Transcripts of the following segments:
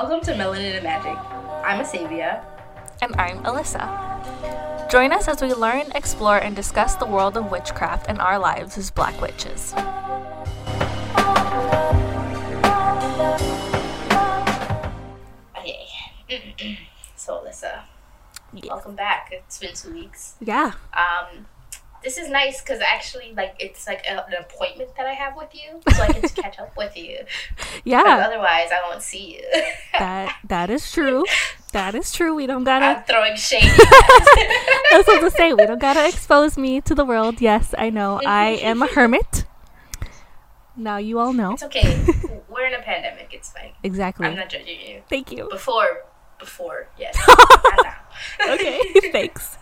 Welcome to Melanin and Magic. I'm Asavia. And I'm Alyssa. Join us as we learn, explore, and discuss the world of witchcraft and our lives as Black witches. Okay. so, Alyssa, welcome back. It's been two weeks. Yeah. Um, this is nice because actually, like, it's like a, an appointment that I have with you, so I get to catch up with you. Yeah. otherwise, I won't see you. That that is true. That is true. We don't gotta I'm throwing shade. I was about to say we don't gotta expose me to the world. Yes, I know. I am a hermit. Now you all know. it's okay. We're in a pandemic. It's fine. Exactly. I'm not judging you. Thank you. Before, before, yes. Okay, thanks.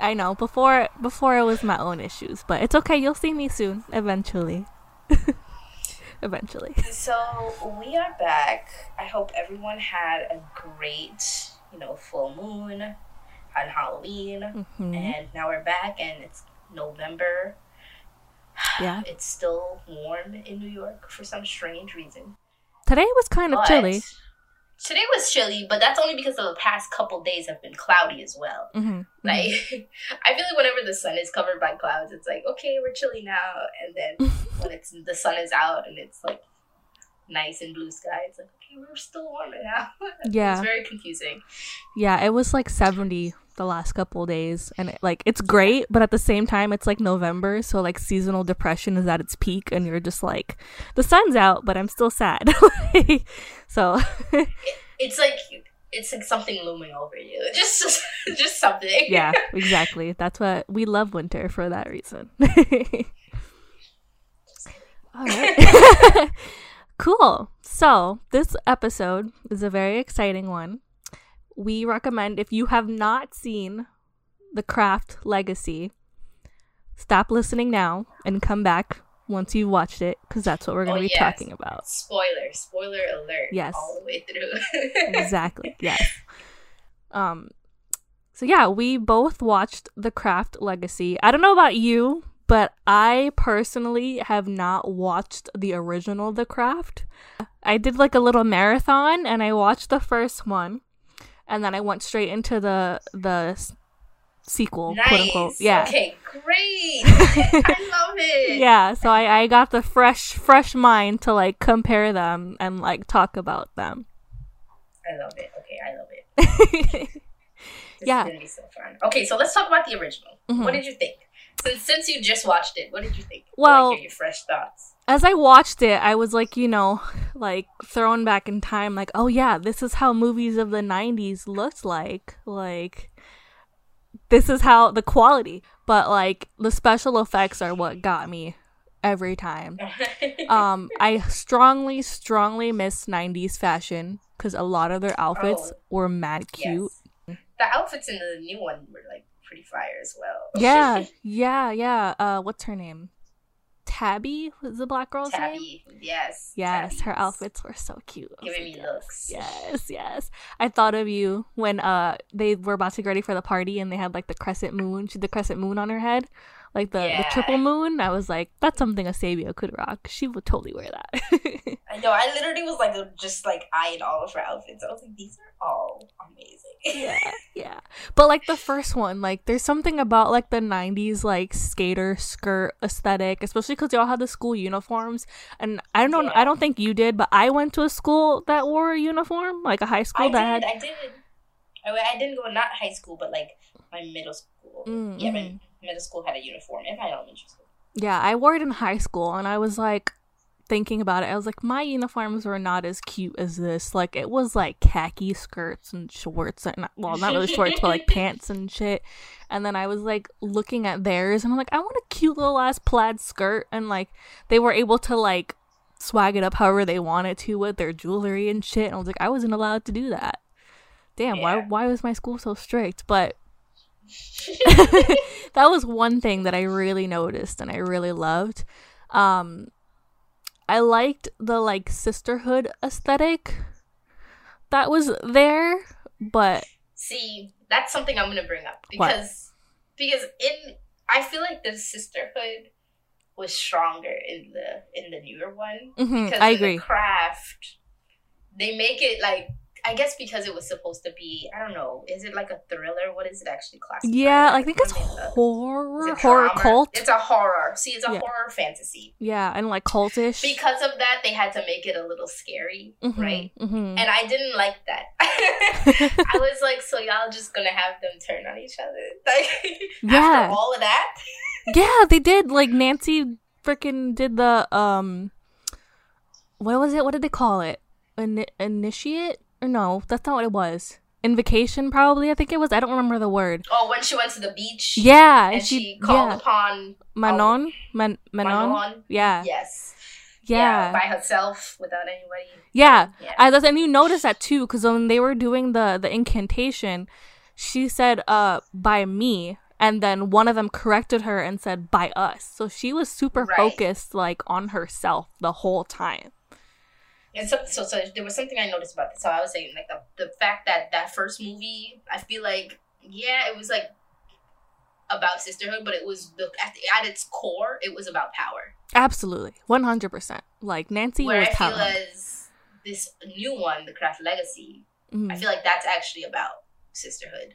I know. Before before it was my own issues, but it's okay. You'll see me soon, eventually. eventually. So we are back. I hope everyone had a great, you know, full moon on Halloween, Mhm. and now we're back, and it's November. Yeah. It's still warm in New York for some strange reason. Today was kind of But chilly. Today was chilly, but that's only because of the past couple days have been cloudy as well. hmm Like, I feel like whenever the sun is covered by clouds, it's like, okay, we're chilly now. And then when it's the sun is out and it's like nice and blue sky, it's like, okay, we're still warmer now. Yeah. It's very confusing. Yeah, it was like 70 the last couple days and it, like it's great, but at the same time it's like November, so like seasonal depression is at its peak and you're just like the sun's out, but I'm still sad. so It's like, it's like something looming over you. Just, just, just something. yeah, exactly. That's what we love winter for that reason. All right. cool. So, this episode is a very exciting one. We recommend if you have not seen The Craft Legacy, stop listening now and come back once you've watched it because that's what we're going Oh, to be yes. talking about. Spoiler, spoiler alert. Yes. All the way through. exactly. Yes. Um so yeah, we both watched The Craft Legacy. I don't know about you, but I personally have not watched the original The Craft. I did like a little marathon and I watched the first one and then I went straight into the the sequel, nice. quote unquote. Yeah. Okay, great. I love it. Yeah, so I, I got the fresh fresh mind to like compare them and like talk about them. I love it. Okay, I love it. This Yeah. is gonna be so fun. Okay, so let's talk about the original. Mhm. What did you think? Since since you just watched it, what did you think? Well- your fresh thoughts. As I watched it, I was like, you know, like thrown back in time, like, oh yeah, this is how movies of the 90s looked like. Like, this is how the quality. But, like, the special effects are what got me every time. Um, I strongly, strongly miss 90s fashion because a lot of their outfits Oh. were mad cute. Yes. The outfits in the new one were like pretty fire as well. Yeah, yeah, yeah. Uh, what's her name? Tabby was the black girl's name. Tabby. Yes. Yes, her outfits were so cute. Giving like, me yes, looks. Yes, yes. I thought of you when uh they were about to get ready for the party and they had like the crescent moon, she had the crescent moon on her head, like the, the triple moon. I was like, that's something a Sabia could rock. She would totally wear that. I know. I literally was like just like eyeing all of her outfits. I was like, these are all amazing. Yeah, yeah. But like the first one, like there's something about like the '90s like skater skirt aesthetic, especially because y'all had the school uniforms. And I don't know, Yeah. I don't think you did, but I went to a school that wore a uniform, like a high school I that did. had I did. I, I didn't go not high school, but like my middle school. Mm, Yeah, my mhm. middle school had a uniform, and my elementary school. Yeah, I wore it in high school and I was like thinking about it. I was like my uniforms were not as cute as this. Like it was like khaki skirts and shorts and well, not really shorts, but like pants and shit. And then I was like looking at theirs and I'm like I want a cute little ass plaid skirt and like they were able to like swag it up however they wanted to with their jewelry and shit. And I was like I wasn't allowed to do that. Damn, why why was my school so strict? But that was one thing that I really noticed and I really loved. Um I liked the like sisterhood aesthetic that was there, but See, that's something I'm gonna bring up What? because because in I feel like the sisterhood was stronger in the in the newer one mhm, because I agree. the craft they make it like I guess because it was supposed to be I don't know is it like a thriller what is it actually classified Yeah. I think it's it? horror, it horror drama? cult. It's a horror. See, it's a Yeah. horror fantasy. Yeah, and like cultish. Because of that, they had to make it a little scary, Mhm, right? mhm. And I didn't like that. I was like, so y'all just gonna have them turn on each other? Like Yeah. after all of that? yeah, they did. Like Nancy freaking did the um, what was it? What did they call it? Ini- initiate no? That's not what it was. Invocation, probably. I think it was. I don't remember the word. Oh, when she went to the beach. Yeah, And she, called yeah, upon Manon, Man- Manon. Manon. Yeah, Yes. yeah, By herself without anybody. yeah. Yeah. I, and you noticed that too, because when they were doing the the incantation, she said, "Uh, by me," and then one of them corrected her and said, "By us." So she was super Right. focused, like on herself the whole time. And so, so, so there was something I noticed about this. So I was saying, like the the fact that that first movie, I feel like, yeah, it was like about sisterhood, but it was the at, the, at its core, it was about power. Absolutely, one hundred percent. Like Nancy Where was I feel as this new one, the Craft Legacy, Mhm. I feel like that's actually about sisterhood.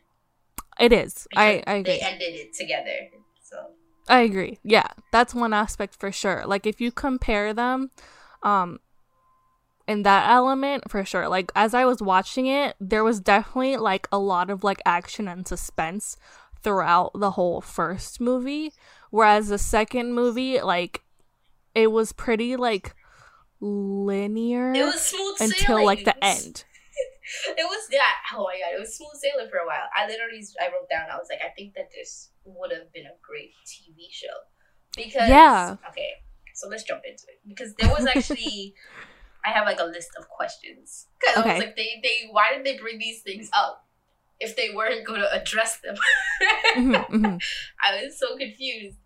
It is. I I agree. They ended it together. So I agree. Yeah, that's one aspect for sure. Like if you compare them, um, in that element for sure. Like as I was watching it, there was definitely like a lot of like action and suspense throughout the whole first movie, whereas the second movie, like, it was pretty like linear it was smooth sailing until like the end. It was yeah. Oh my god, it was smooth sailing for a while. I literally I wrote down. I was like, I think that this would have been a great TV show because Yeah. Okay, so let's jump into it because there was actually I have like a list of questions because I was like, they they why did they bring these things up if they weren't going to address them? Mhm, mhm. I was so confused,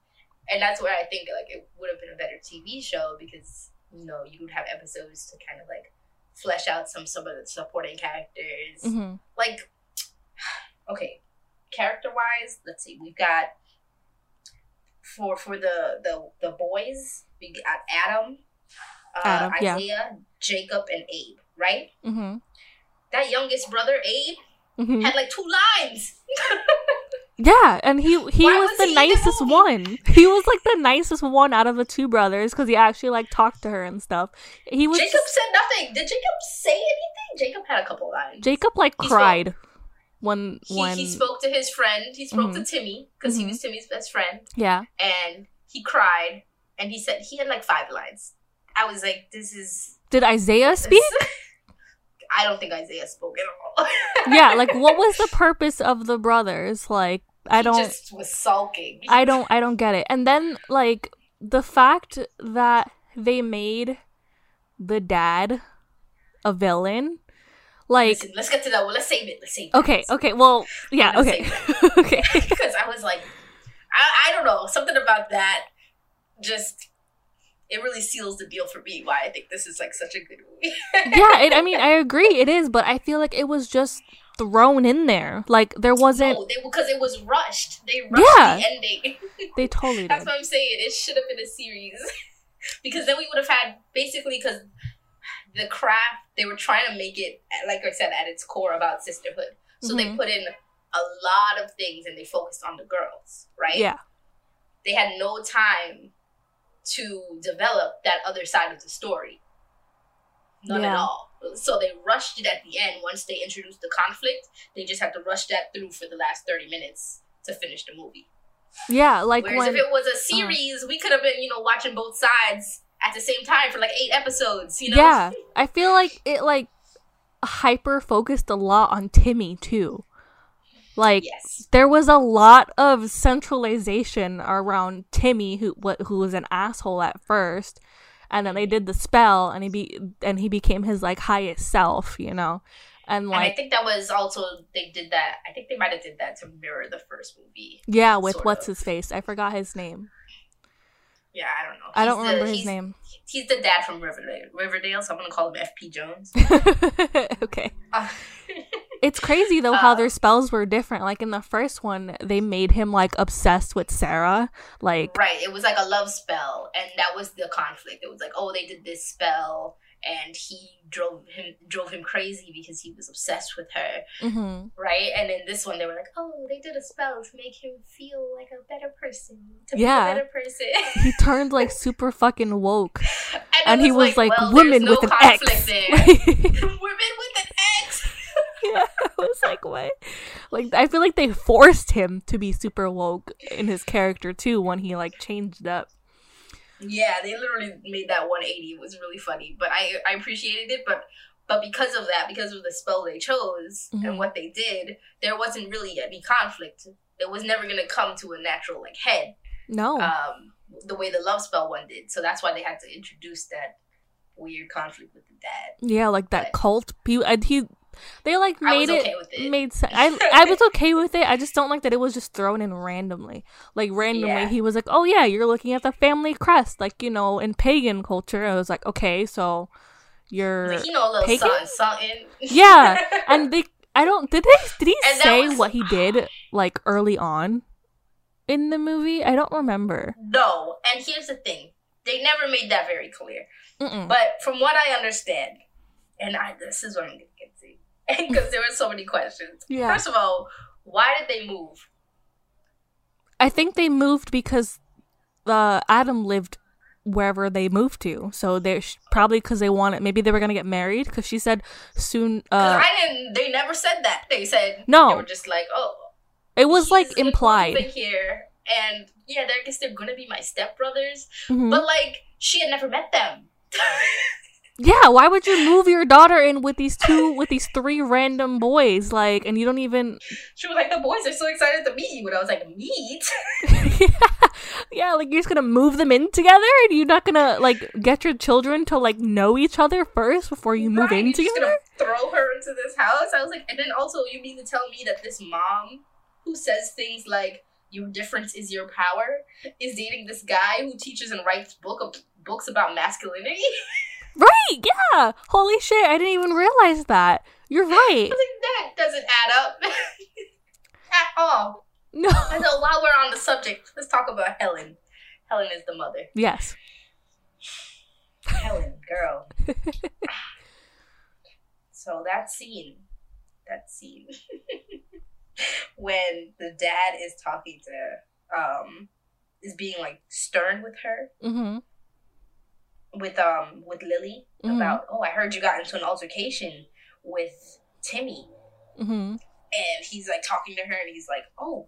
and that's where I think like it would have been a better TV show because you know you would have episodes to kind of like flesh out some some of the supporting characters. Mhm. Like, okay, character wise, let's see, we've got for for the the the boys, we got Adam, uh, Adam, yeah. Isaiah, Jacob, and Abe. Right, Mhm. that youngest brother Abe Mhm. had like two lines. Yeah, and he he Why was, was the he nicest one. He was like the nicest one out of the two brothers because he actually like talked to her and stuff. He was Jacob said nothing. Did Jacob say anything? Jacob had a couple lines. Jacob like He cried when he, when he spoke to his friend. He spoke Mhm. to Timmy because he Mhm. was Timmy's best friend, yeah and he cried. And he said he had like five lines. I was like, "This is did Isaiah speak? I don't think Isaiah spoke at all. yeah, like what was the purpose of the brothers? Like I He don't just was sulking. I don't I don't get it. And then like the fact that they made the dad a villain, like Listen, let's get to that Well, Let's save it. Let's save it. okay, okay, well, yeah, okay, okay. Because I was like, I, I don't know, something about that just it really seals the deal for me. Why I think this is like such a good movie. yeah, it, I mean, I agree, it is, but I feel like it was just thrown in there. Like there wasn't. No, they because it was rushed. They rushed Yeah. the ending. They totally did. That's did. what I'm saying. It should have been a series because then we would have had basically because the craft they were trying to make it like I said at its core about sisterhood. So they Mhm. put in a lot of things and they focused on the girls, right? Yeah, They had no time to develop that other side of the story. None at all. So they rushed it at the end. Once they introduced the conflict, they just had to rush that through for the last 30 minutes to finish the movie. yeah. Like Whereas when if it was a uh-huh. series, we could have been, you know, watching both sides at the same time for like eight episodes, you know? Yeah, I feel like it like hyper focused a lot on Timmy too. Like Yes. there was a lot of centralization around Timmy who what who was an asshole at first and then they did the spell and he be and he became his like highest self, you know. And and I think that was also they did that. I think they might have did that to mirror the first movie. yeah, with what's of. his face? I forgot his name. Yeah, I don't know. I don't He's the- remember his name. He's the dad from Riverdale. Riverdale, so I'm gonna call him FP Jones. okay. Uh, It's crazy though how Uh, their spells were different. Like in the first one, they made him like obsessed with Sarah. Like right. It was like a love spell, and that was the conflict. It was like, oh, they did this spell, and he drove him drove him crazy because he was obsessed with her, Mm-hmm. right? And in this one, they were like, "Oh, they did a spell to make him feel like a better person, to Yeah. be a better person." He turned like super fucking woke, and, and it he was like, well, "Women there's with no an X." Like- Women with an X. yeah, I was like, what? Like, I feel like they forced him to be super woke in his character too when he like changed up. Yeah, they literally made that 180. It was really funny, but I I appreciated it. But but because of that, because of the spell they chose Mhm. and what they did, there wasn't really any conflict. It was never gonna come to a natural like head, No, um, the way the love spell one did. So that's why they had to introduce that weird conflict with the dad. yeah, like that but- cult. He, and he, they like I was made okay it, with it. made sense. I I was okay with it. I just don't like that it was just thrown in randomly. Like randomly, Yeah. he was like, "Oh yeah, you're looking at the family crest." Like you know, in pagan culture, I was like, "Okay, so you're." Like, you know, a little Pagan? something, something. Yeah, and they I don't did they did he And say was- what he did like early on in the movie? I don't remember. no. And here's the thing: they never made that very clear. Mm-mm. But from what I understand, and I this is what I'm gonna get to, because there were so many questions. Yeah. First of all, why did they move? I think they moved because uh, Adam lived wherever they moved to. So they're sh- probably because they wanted maybe they were gonna get married because she said soon. Uh, I didn't. They never said that. They said No. They were just like, oh, it was like he's gonna move implied. here, and yeah, I guess they're gonna be my stepbrothers. Mhm. But like, she had never met them. Yeah, why would you move your daughter in with these two with these three random boys like and you don't even she was like, the boys are so excited to meet you, and I was like, meet. yeah, yeah, like you're just gonna move them in together, and you're not gonna like get your children to like know each other first before you move Right, in you're just together. gonna throw her into this house. I was like, and then also you mean to tell me that this mom who says things like "your difference is your power" is dating this guy who teaches and writes book of books about masculinity? Right? Yeah. Holy shit! I didn't even realize that. You're I right. like, that doesn't add up at all. No. And so while we're on the subject, let's talk about Helen. Helen is the mother. Yes. Helen, girl. so that scene, that scene, when the dad is talking to, um, is being like stern with her, Mm-hmm. With um, with Lily Mhm. about, oh, I heard you got into an altercation with Timmy, Mm-hmm. and he's like talking to her, and he's like, oh.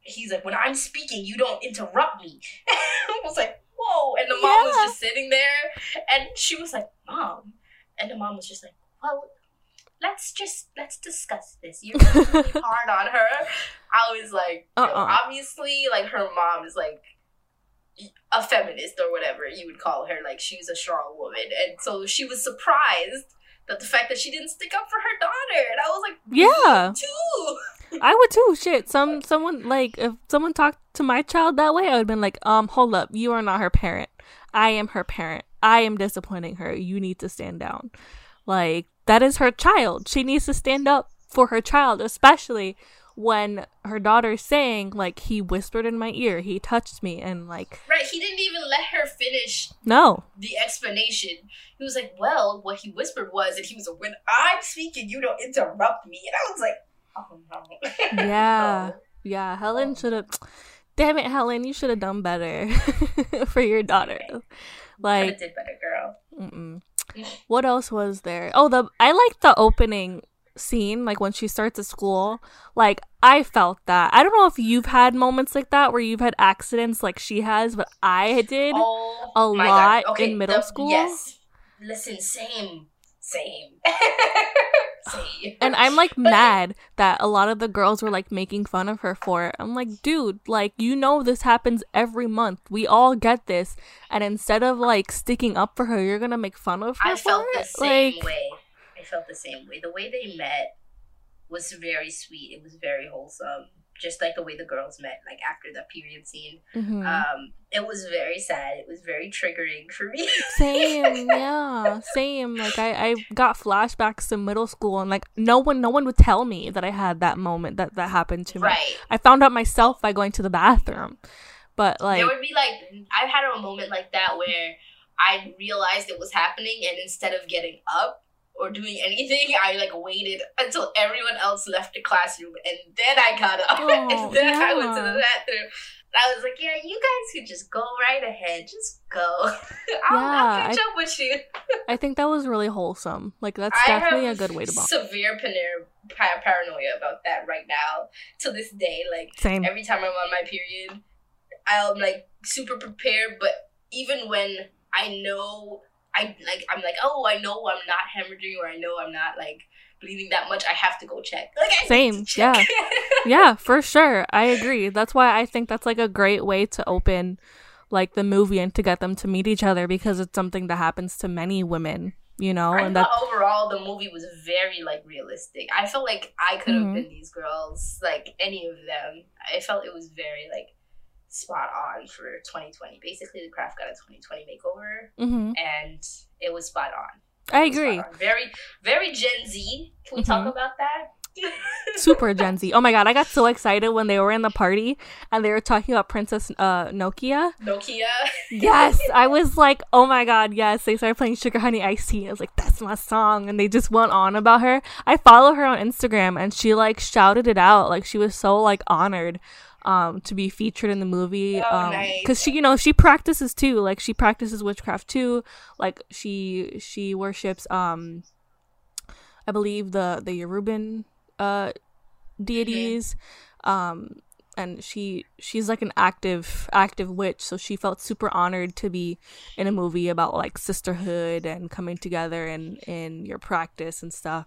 He's like, when I'm speaking, you don't interrupt me. I was like, whoa. And the mom was just sitting there, and she was like, mom. And the mom was just like, well, let's just, let's discuss this. You're really hard on her. I was like, Uh-uh. obviously, like, her mom is like, a feminist or whatever you would call her. Like, she's a strong woman. And so she was surprised that the fact that she didn't stick up for her daughter. And I was like, Yeah. too. I would too. Shit. Some someone like if someone talked to my child that way, I would have been like, um, hold up, you are not her parent. I am her parent. I am disciplining her. You need to stand down. Like that is her child. She needs to stand up for her child, especially when her daughter's saying like he whispered in my ear, he touched me, and like Right, he didn't even let her finish no, the explanation. He was like, "Well, what he whispered was that he was, when I'm speaking, you don't interrupt me." And I was like, "Oh no." yeah, yeah. Helen Oh. should have. Damn it, Helen! You should have done better for your daughter. Like did better, girl. Mm-mm. What else was there? Oh, the I like the opening scene, like when she starts at school. Like I felt that. I don't know if you've had moments like that where you've had accidents like she has, but I did. Oh, a lot God. in middle school? Yes. Listen, same, same, same. And I'm like But- mad that a lot of the girls were like making fun of her for it. I'm like, dude, like you know this happens every month. We all get this, and instead of like sticking up for her, you're gonna make fun of her. I for felt the it? same like, way. I felt the same way. The way they met was very sweet. It was very wholesome. Just like the way the girls met, like after that period scene. mhm. Um, it was very sad. It was very triggering for me. Same, yeah, same. Like I, I got flashbacks to middle school, and like no one, no one would tell me that I had that moment that that happened to me. right. I found out myself by going to the bathroom. But like, there would be like I've had a moment like that where I realized it was happening, and instead of getting up or doing anything, I like waited until everyone else left the classroom, and then I got up, Oh, and then I went to the bathroom. I was like, "Yeah, you guys could just go right ahead, just go. I'll, I'll Yeah, catch up with you." I think that was really wholesome. Like that's I definitely a good way to bond. Severe paner- paranoia about that right now to this day. Like Same. every time I'm on my period, I'm like super prepared. But even when I know I like, I'm like, oh, I know I'm not hemorrhaging, or I know I'm not like bleeding that much. I have to go check. Like Same, check. yeah, for sure. I agree. That's why I think that's like a great way to open like the movie and to get them to meet each other because it's something that happens to many women, you know, I and that overall the movie was very like realistic. I felt like I could have Mhm. been these girls, like any of them. I felt it was very like spot on for 2020. Basically, the craft got a 2020 makeover, hmm and it was spot on. I It was spot agree. Very, very Gen Z. Can we talk Mhm. about that? Super Gen Z. Oh my god, I got so excited when they were in the party and they were talking about Princess uh Nokia. Nokia. Yes, I was like, oh my god, yes. They started playing Sugar Honey Ice Tea. I was like, that's my song, and they just went on about her. I follow her on Instagram, and she like shouted it out, like she was so like honored, um, to be featured in the movie. Oh, um, nice. because she, you know, she practices too. Like she practices witchcraft too. Like she she worships, um, I believe the the Yoruban uh deities, um and she she's like an active active witch so she felt super honored to be in a movie about like sisterhood and coming together and in your practice and stuff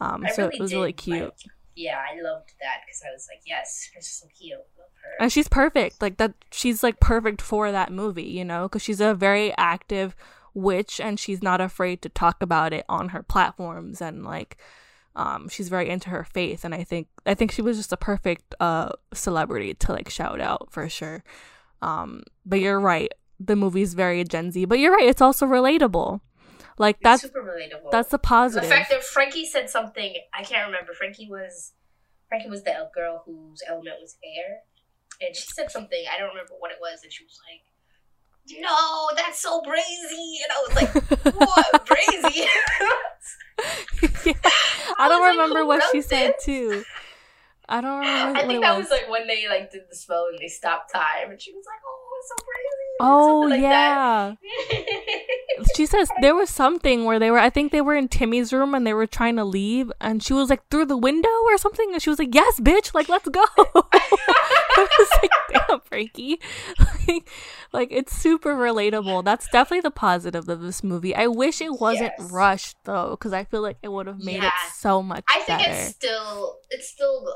um I so really it was really cute like- yeah, I loved that because I was like, yes, Nokia, love her. And she's perfect. Like that she's like perfect for that movie you know? Because she's a very active witch and she's not afraid to talk about it on her platforms and like um she's very into her faith and i think i think she was just a perfect uh celebrity to like shout out for sure. Um but you're right. The movie's very gen z but you're right it's also relatable. Like It's that's super relatable. that's the the positive. fact that Frankie said something I can't remember. Frankie was Frankie was the girl whose element was air, and she said something I don't remember what it was, and she was like, "No, that's so brazy," and I was like, "What brazy?" Yeah. I don't was like, remember what she wrote said too. I don't remember I think that was. was like when they like did the spell and they stopped time, and she was like, "Oh, so brazy." oh like yeah. She says there was something where they were. I think they were in Timmy's room and they were trying to leave, and she was like through the window or something, and she was like, "Yes, bitch, like let's go." I was like, "Damn, Frankie." like, like it's super relatable. That's definitely the positive of this movie. I wish it wasn't Yes. rushed though, because I feel like it would have made Yeah. it so much I think better. it's still it's still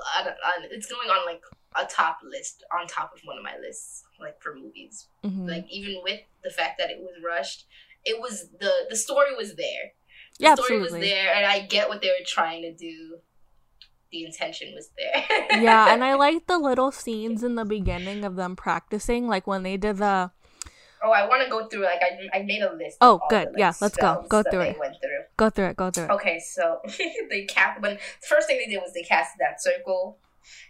it's going on like a top list on top of one of my lists like for movies. Mhm. Like even with the fact that it was rushed, it was the the story was there. The yeah, story absolutely. was there, and I get what they were trying to do. The intention was there. yeah, and I like the little scenes in the beginning of them practicing, like when they did the oh, I want to go through like I I made a list. Oh, good. The, like, Yeah, let's go. Go through it. Went through. go through it, go through it. Okay, so they cast when the first thing they did was they cast that circle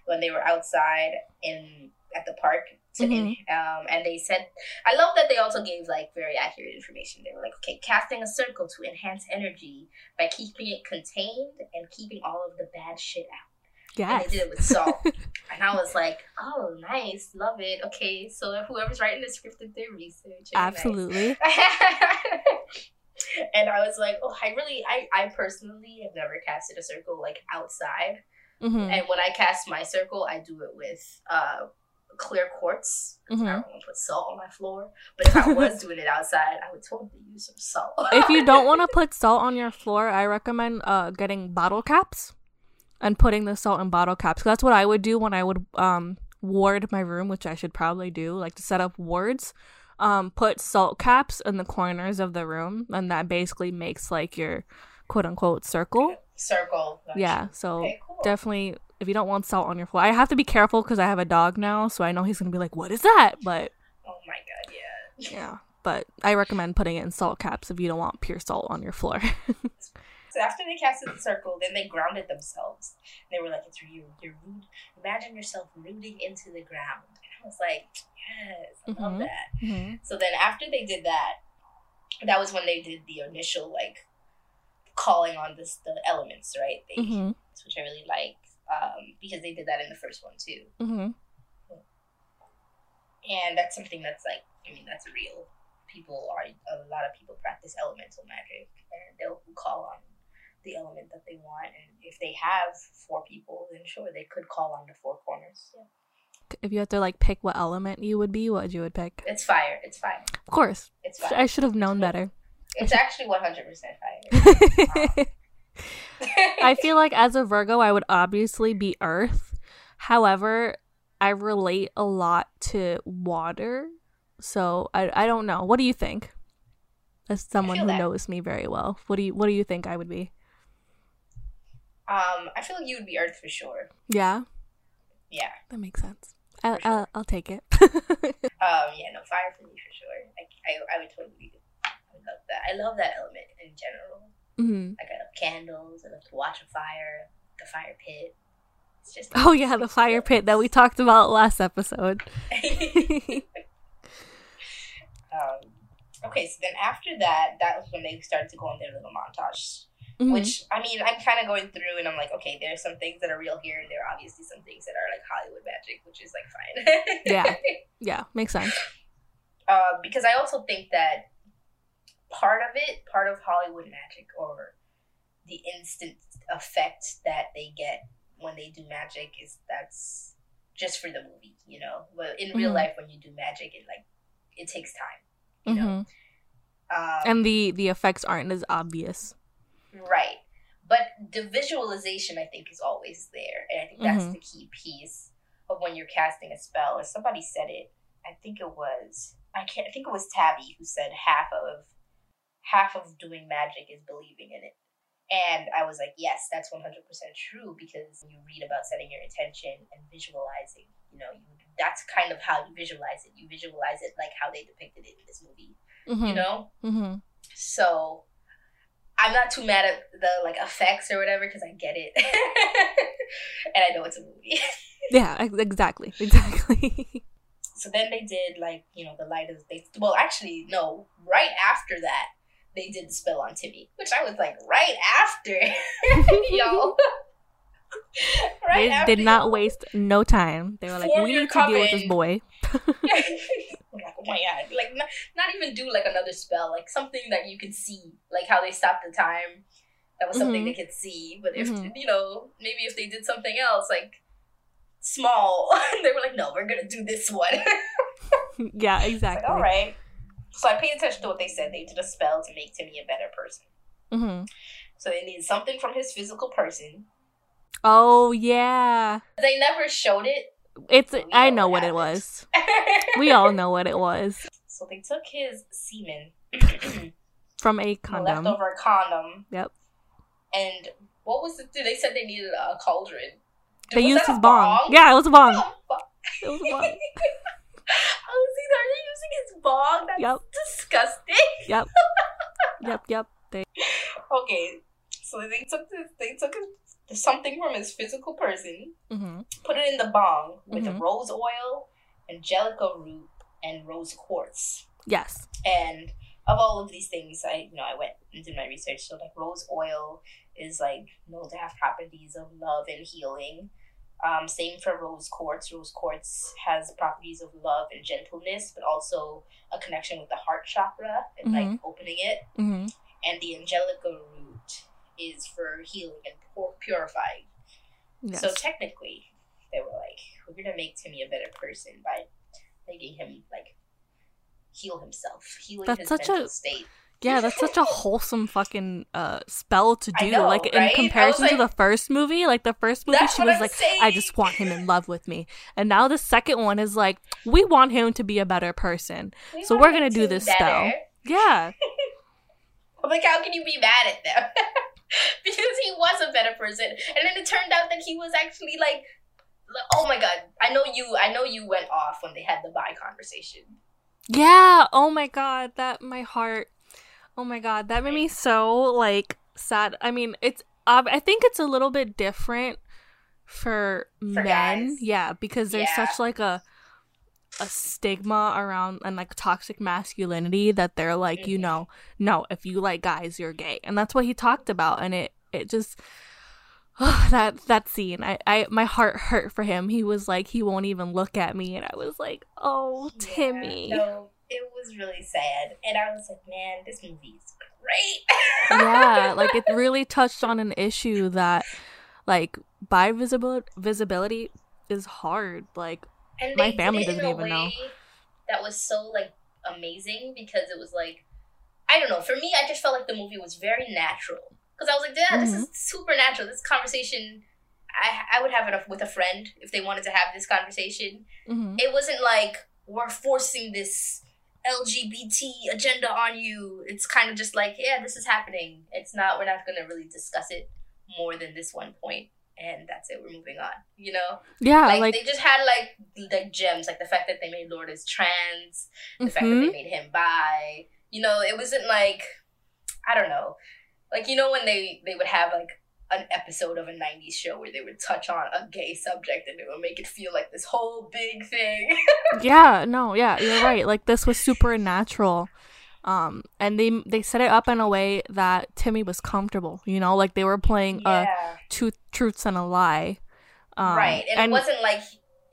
when they were outside in at the park. To Mhm. um, and they said, I love that they also gave like very accurate information. They were like, okay, casting a circle to enhance energy by keeping it contained and keeping all of the bad shit out. And Yes. they did it with salt. and I was like, oh, nice, love it. Okay, so whoever's writing the script did their research. Nice. Absolutely. and I was like, oh, I really, I, I personally have never casted a circle like outside. Hmm And when I cast my circle, I do it with uh, clear quartz. I Mhm. don't want to put salt on my floor. But if I was doing it outside, I would totally use some salt. if you don't want to put salt on your floor, I recommend uh getting bottle caps and putting the salt in bottle caps. that's what I would do when I would um ward my room, which I should probably do, like to set up wards. Um, put salt caps in the corners of the room, and that basically makes like your quote unquote circle. Circle. Yeah, so Okay, cool. definitely if you don't want salt on your floor, I have to be careful because I have a dog now, so I know he's gonna be like, "What is that?" But Oh my god, yeah. yeah, but I recommend putting it in salt caps if you don't want pure salt on your floor. So after they casted the circle, then they grounded themselves. They were like, "It's you. You're rude. Imagine yourself rooting into the ground." And I was like, "Yes, I love Mhm. that." hmm So then after they did that, that was when they did the initial like calling on this the elements, right? They, Mm-hmm. Which I really like um, because they did that in the first one too, Mm-hmm. and that's something that's like I mean that's real. People are a lot of people practice elemental magic, and they'll call on the element that they want, and if they have four people, then sure they could call on the four corners. Yeah. If you had to like pick what element you would be, what you would pick? It's fire. It's fire. Of course, It's fire. I should have known better. It's actually one hundred percent fire. I feel like as a Virgo, I would obviously be Earth. However, I relate a lot to water. So I I don't know. What do you think? As someone who that. knows me very well, what do you what do you think I would be? um, I feel like you would be Earth for sure. Yeah, Yeah. that makes sense. I, For sure. I'll, I'll take it. Um, yeah, no, fire for me for sure. I, I, I would totally I that. I love that element in general. hmm Like I love candles. I love to watch a fire, the fire pit. It's just Oh yeah, the fire pit that we talked about last episode. um, okay, so then after that, that was when they started to go on their little montage. Mhm. Which I mean, I'm kind of going through, and I'm like, okay, there's some things that are real here, and there are obviously some things that are like Hollywood magic, which is like fine. Yeah. yeah, makes sense. uh, because I also think that part of it, part of Hollywood magic, or the instant effect that they get when they do magic, is that's just for the movie, you know. But in real Mhm. life, when you do magic, it like it takes time, you hmm know. Um, And the the effects aren't as obvious. Right. But the visualization, I think, is always there. And I think that's Mhm. the key piece of when you're casting a spell. As somebody said it, I think it was I can't I think it was Tabby who said half of half of doing magic is believing in it. And I was like, yes, that's 100% true because when you read about setting your intention and visualizing, you know, you, that's kind of how you visualize it. You visualize it like how they depicted it in this movie, hmm you know? hmm So I'm not too mad at the like effects or whatever because I get it, and I know it's a movie. Yeah, exactly, exactly. so then they did like you know the light of, they well actually no right after that they did the spell on Timmy, which I was like right after y'all. right they after did not waste no time. They were like, we need to deal with this boy. Like, oh my god! Like, not, not even do like another spell, like something that you can see, like how they stopped the time. That was something Mhm. they could see. But if Mhm. you know, maybe if they did something else, like small, they were like, no, we're gonna do this one. yeah, like, exactly. all right. So I paid attention to what they said. They did a spell to make Timmy a better person. hmm So they needed something from his physical person. Oh yeah, They never showed it. it's. I know what what it was. We all know what it was So they took his semen. from a condom. leftover condom. Yep. And what was it? They said they needed a cauldron. They Was used his a bong. Yeah, it was a bong. Oh. It was a bong. I was either are they using his bong? That's Yep. disgusting. Yep. Yep. Yep. They. Okay, so they took this. They took something from his physical person, hmm put it in the bong with Mhm. rose oil, angelica root, and rose quartz. Yes. And of all of these things, I you know I went and did my research. So like rose oil is like known to have properties of love and healing. Um, same for rose quartz. Rose quartz has properties of love and gentleness, but also a connection with the heart chakra and like opening it. hmm And the angelica root is for healing and pur- purifying. Yes. So technically, they were like, we're gonna make Timmy a better person by making him like heal himself, healing That's his mental a- state. Yeah, that's such a wholesome fucking uh spell to do. know, like right? In comparison to the first movie, like the first movie, she was I'm like, saying. "I just want him in love with me," and now the second one is like, "We want him to be a better person." We So we're gonna do this better. spell. Yeah, I'm like, how can you be mad at them? because he was a better person, and then it turned out that he was actually like, like, oh my god, I know you, I know you went off when they had the bi conversation. yeah. Oh my god, that my heart. Oh my god, that made me so like sad. I mean, it's. I think it's a little bit different for, men. guys. Yeah, because there's Yeah. such like a a stigma around and like toxic masculinity that they're like, you Mhm. know, no, if you like guys, you're gay. And that's what he talked about and it it just that that scene I, I my heart hurt for him he was like he won't even look at me and i was like oh Yeah, timmy it was really sad, and I was like, man, this movie is great. yeah like it really touched on an issue that like bi visibility visibility is hard like and My family doesn't even know. That was so like amazing because it was like, I don't know. For me, I just felt like the movie was very natural because I was like, yeah, this is Mm-hmm. supernatural. This conversation. I, I would have it with a friend if they wanted to have this conversation. mhm. it wasn't like we're forcing this LGBT agenda on you. It's kind of just like, yeah, this is happening. It's not, we're not going to really discuss it more than this one point, And that's it. We're moving on. You know, yeah like, like, they just had like like gems, like the fact that they made Lourdes trans, the fact that they mm-hmm. made him bi. You know, it wasn't like I don't know, like you know when they they would have like an episode of a 90s show where they would touch on a gay subject and it would make it feel like this whole big thing. yeah no yeah you're right like this was supernatural um and they they set it up in a way that timmy was comfortable you know like they were playing yeah. two truths and a lie um, right. And, it wasn't like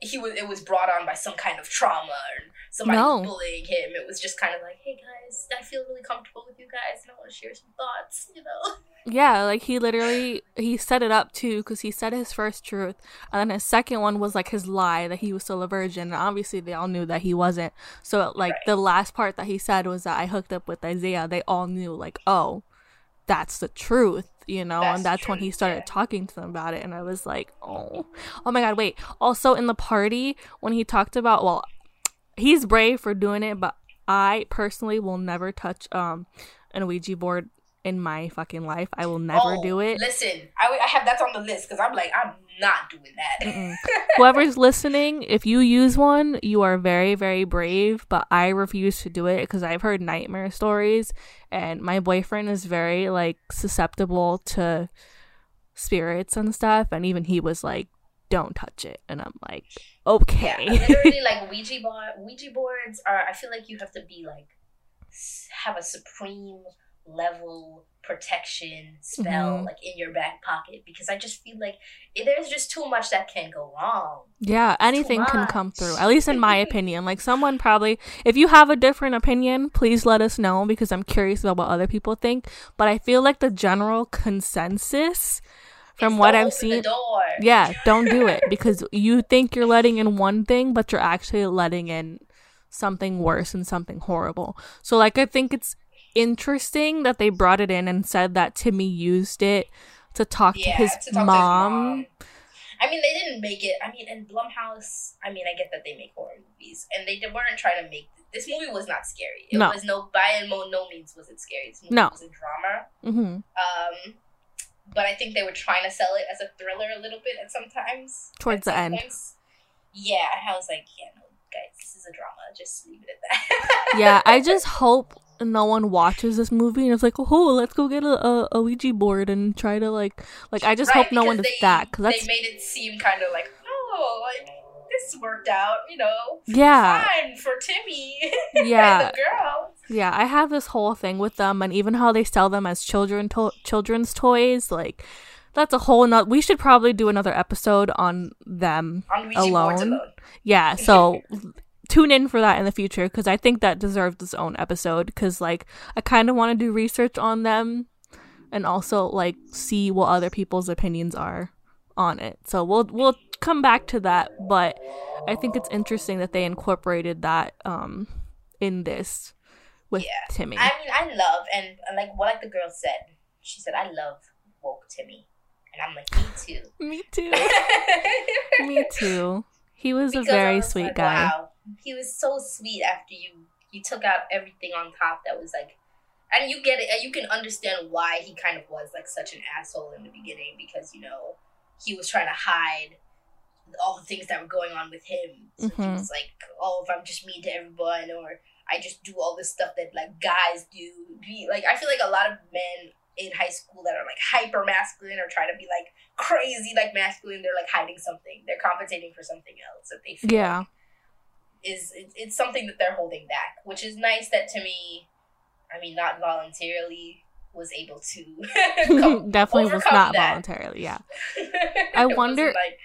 he was it was brought on by some kind of trauma or somebody No. bullying him. It was just kind of like, hey guys, I feel really comfortable with you guys and I want to share some thoughts, you know? yeah like he literally he set it up too because he said his first truth and then his second one was like his lie that he was still a virgin and obviously they all knew that he wasn't so like Right. the last part that he said was that i hooked up with isaiah they all knew like oh that's the truth you know That's and that's when he started yeah. talking to them about it and i was like oh oh my god wait also in the party when he talked about well he's brave for doing it but i personally will never touch um an ouija board in my fucking life. I will never Oh, do it. Listen, I, I have that's on the list because I'm like, I'm not doing that. Whoever's listening if you use one you are very very brave but i refuse to do it because i've heard nightmare stories and my boyfriend is very like susceptible to spirits and stuff and even he was like don't touch it and i'm like Yeah, okay literally, like Ouija board, Ouija boards are. I feel like you have to be like have a supreme level protection spell Mhm. like in your back pocket because I just feel like it, there's just too much that can go wrong. yeah anything can come through at least in my opinion like someone probably if you have a different opinion please let us know because i'm curious about what other people think but i feel like the general consensus from It's what i've seen yeah don't do it because you think you're letting in one thing but you're actually letting in something worse and something horrible so like i think it's interesting that they brought it in and said that timmy used it to talk to his to talk to mom I mean, they didn't make it. I mean, in Blumhouse. I mean, I get that they make horror movies, and they weren't trying to make this movie was not scary. It No. was no by and mo- no means was it scary. This movie No. was a drama. hmm Um, but I think they were trying to sell it as a thriller a little bit at sometimes. Towards at the end. points. Yeah, I was like, yeah, no, guys, this is a drama. Just leave it at that. yeah i just hope no one watches this movie and it's like oh let's go get a, a, a ouija board and try to like like i just Right, hope no one does they- that because they made it seem kind of like, oh, like this worked out, you know. yeah Fine for Timmy. Yeah. and the girls. Yeah, I have this whole thing with them, and even how they sell them as children to- children's toys. Like, that's a whole not. We should probably do another episode on them. On Alone? alone. Yeah, so tune in for that in the future because I think that deserves its own episode. Because like, I kind of want to do research on them, and also like see what other people's opinions are on it. So we'll we'll come back to that, but I think it's interesting that they incorporated that um in this with Yeah. Timmy. I mean, I love and like what like the girl said. She said, "I love woke Timmy," and I'm like, "Me too." Me too. Me too. He was Because a very was sweet like, guy. Wow, he was so sweet after you you took out everything on top that was like, and you get it. You can understand why he kind of was like such an asshole in the beginning because you know he was trying to hide all the things that were going on with him. So he Mhm. was like, "Oh, if I'm just mean to everyone, or I just do all this stuff that like guys do." Be like, I feel like a lot of men in high school that are like hyper masculine or try to be like crazy like masculine they're like hiding something they're compensating for something else that they feel Yeah. is it, it's something that they're holding back, which is nice. That to me, I mean, not voluntarily was able to come- Definitely was not that. voluntarily. Yeah. I wonder- like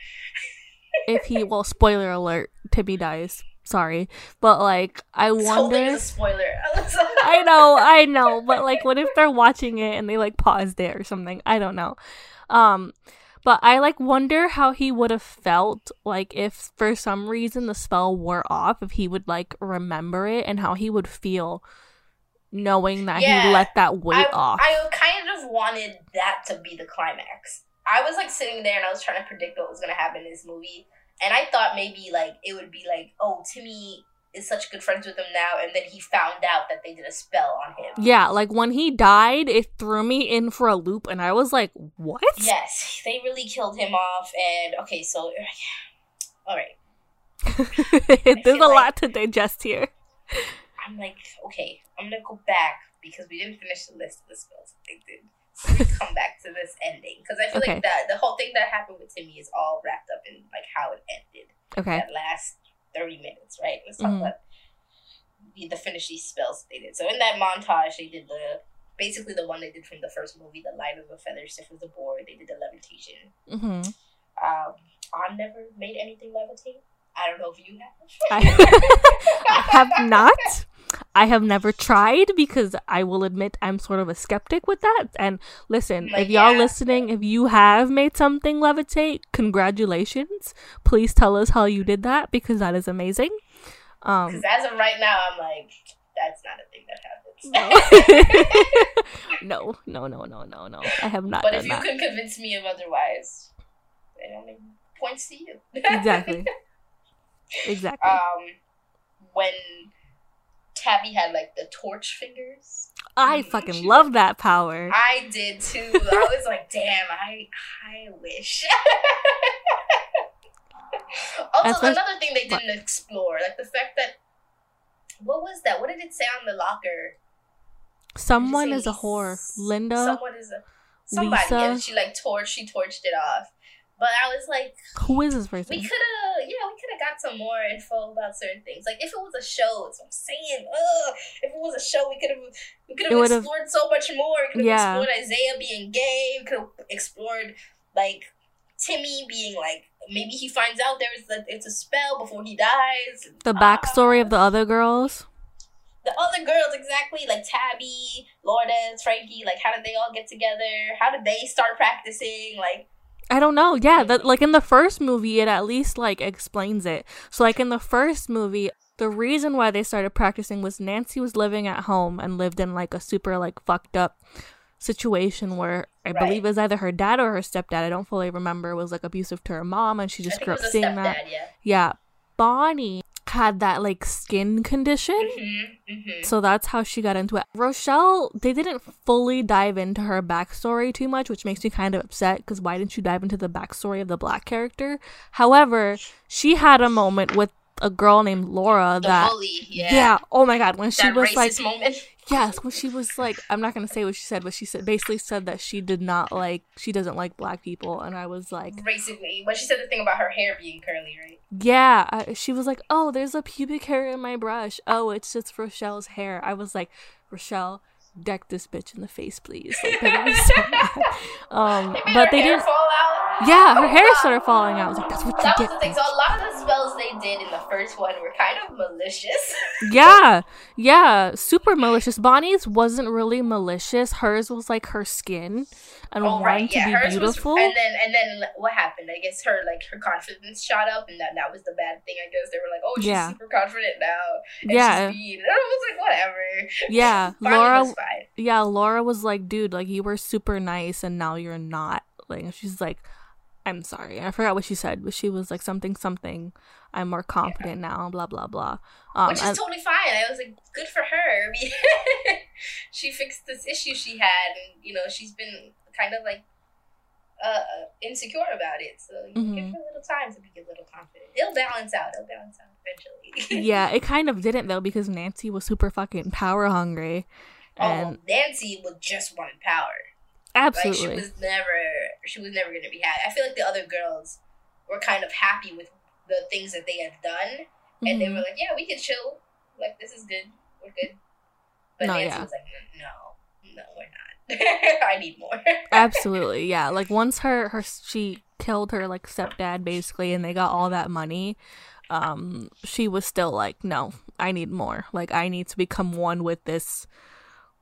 if he well, spoiler alert, Timmy dies. Sorry, but like I thing wonder. spoiler. I know, I know, but like, what if they're watching it and they like paused it or something? I don't know. Um, but I like wonder how he would have felt like if for some reason the spell wore off, if he would like remember it and how he would feel knowing that Yeah, he let that weight I, off. I kind of wanted that to be the climax. I was like sitting there and I was trying to predict what was gonna happen in this movie, and I thought maybe like it would be like, oh, Timmy is such good friends with him now, and then he found out that they did a spell on him. yeah, like when he died, it threw me in for a loop, and I was like, "What?" Yes, they really killed him off, and okay, so all right, There's a like- lot to digest here. I'm like, okay, I'm gonna go back because we didn't finish the list of the spells that they did. Come back to this ending because I feel Okay. like that the whole thing that happened with Timmy is all wrapped up in like how it ended. Okay. That last thirty minutes, right? Let's talk Mhm. about the, the finish these spells they did. So in that montage, they did the basically the one they did from the first movie, the light of a feather, stiff as a board. They did the levitation. hmm Um, I never made anything levitate. I don't know if you have. I, I have not. I have never tried because I will admit I'm sort of a skeptic with that. And listen, Like, if y'all yeah. listening, if you have made something levitate, congratulations. Please tell us how you did that because that is amazing. Um, Because as of right now, I'm like, that's not a thing that happens. no, no, no, no, no, no. I have not but if you that. can convince me of otherwise, then I mean, points to you. Exactly. Exactly. um, when Tabby had like the torch fingers, I mm-hmm. fucking love that power. I did too. I was like, damn, I, I wish. also, another thing they didn't explore, like the fact that, what was that? What did it say on the locker? Someone is a whore. Linda, Someone is a somebody, Lisa. and she like torched. She torched it off. But I was like, who is this person? we could have, yeah, we could have got some more info about certain things. Like if it was a show, that's what I'm saying. Ugh, if it was a show, we could have, we could have explored so much more. We could have Yeah. explored Isaiah being gay. We could have explored like Timmy being like maybe he finds out there's a, it's a spell before he dies. The backstory of the other girls. the other girls exactly like Tabby, Lourdes, Frankie. Like how did they all get together? How did they start practicing? Like I don't know. Yeah, that like in the first movie, it at least like explains it. So like in the first movie, the reason why they started practicing was Nancy was living at home and lived in like a super like fucked up situation where I Right. believe it was either her dad or her stepdad. I don't fully remember. Was like abusive to her mom, and she just grew up seeing stepdad. that. Yeah. Yeah, Bonnie had that like skin condition. Mm-hmm, mm-hmm. So that's how she got into it. Rochelle, they didn't fully dive into her backstory too much, which makes me kind of upset because why didn't you dive into the backstory of the black character? However, she had a moment with a girl named Laura The that. bully. Yeah. Yeah. oh my god, when she that was like, moment. yes, when she was like, I'm not gonna say what she said, but she said basically said that she did not like, she doesn't like black people, and I was like, Basically, when she said the thing about her hair being curly, right? yeah, I, she was like, oh, there's a pubic hair in my brush. Oh, it's just Rochelle's hair. I was like, Rochelle, deck this bitch in the face, please. Like, that was so. Um, They but they didn't. Yeah, her Oh, hair wow. started falling out. I was like, that's what you That was get. the thing. So a lot of the spells they did in the first one were kind of malicious. Yeah, yeah, super malicious. Bonnie's wasn't really malicious. Hers was like her skin and oh right, to yeah. be Hers beautiful. was, and then and then what happened? I guess her like her confidence shot up, and that that was the bad thing. I guess they were like, oh, she's Yeah. super confident now. And Yeah. she's mean. And I was like, whatever. yeah, Laura. Yeah, Laura was like, dude, like you were super nice and now you're not. Like she's like, I'm sorry. I forgot what she said, but she was like something something. I'm more confident now. Blah blah blah. Um, Which is and- totally fine. I was like, good for her. I mean, she fixed this issue she had, and you know, she's been kind of like uh insecure about it. So you know, give her a little time to be a little confident. It'll balance out. It'll balance out eventually. yeah, it kind of didn't though because Nancy was super fucking power hungry, and oh, Nancy was just wanted power. Like absolutely, she was never, she was never gonna be happy. I feel like the other girls were kind of happy with the things that they had done, and they Mhm. were like, "Yeah, we can chill. Like this is good. We're good." But No, Nancy yeah. was like, "No, no, we're not. I need more." Absolutely, yeah. Like once her her she killed her like stepdad basically, and they got all that money. Um, she was still like, no, I need more. Like I need to become one with this,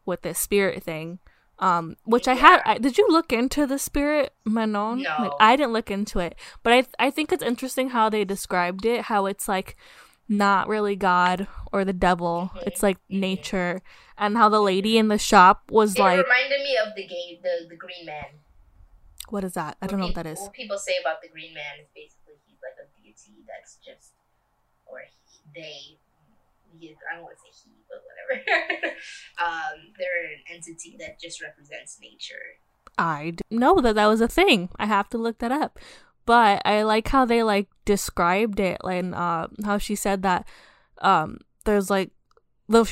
with this spirit thing. Um, which I had. I, did you look into the spirit Manon? No. Like I didn't look into it, but I I think it's interesting how they described it. How it's like not really God or the devil. Mhm. It's like nature, and how the lady in the shop was It like, reminded me of the gay, the the Green Man. what is that? I don't know what that is. What people say about the Green Man is basically he's like a deity that's just, or he, they. He, I don't want to say he, but whatever. um, they're an entity that just represents nature. I didn't know that that was a thing. I have to look that up. But I like how they like described it and uh, how she said that um, there's like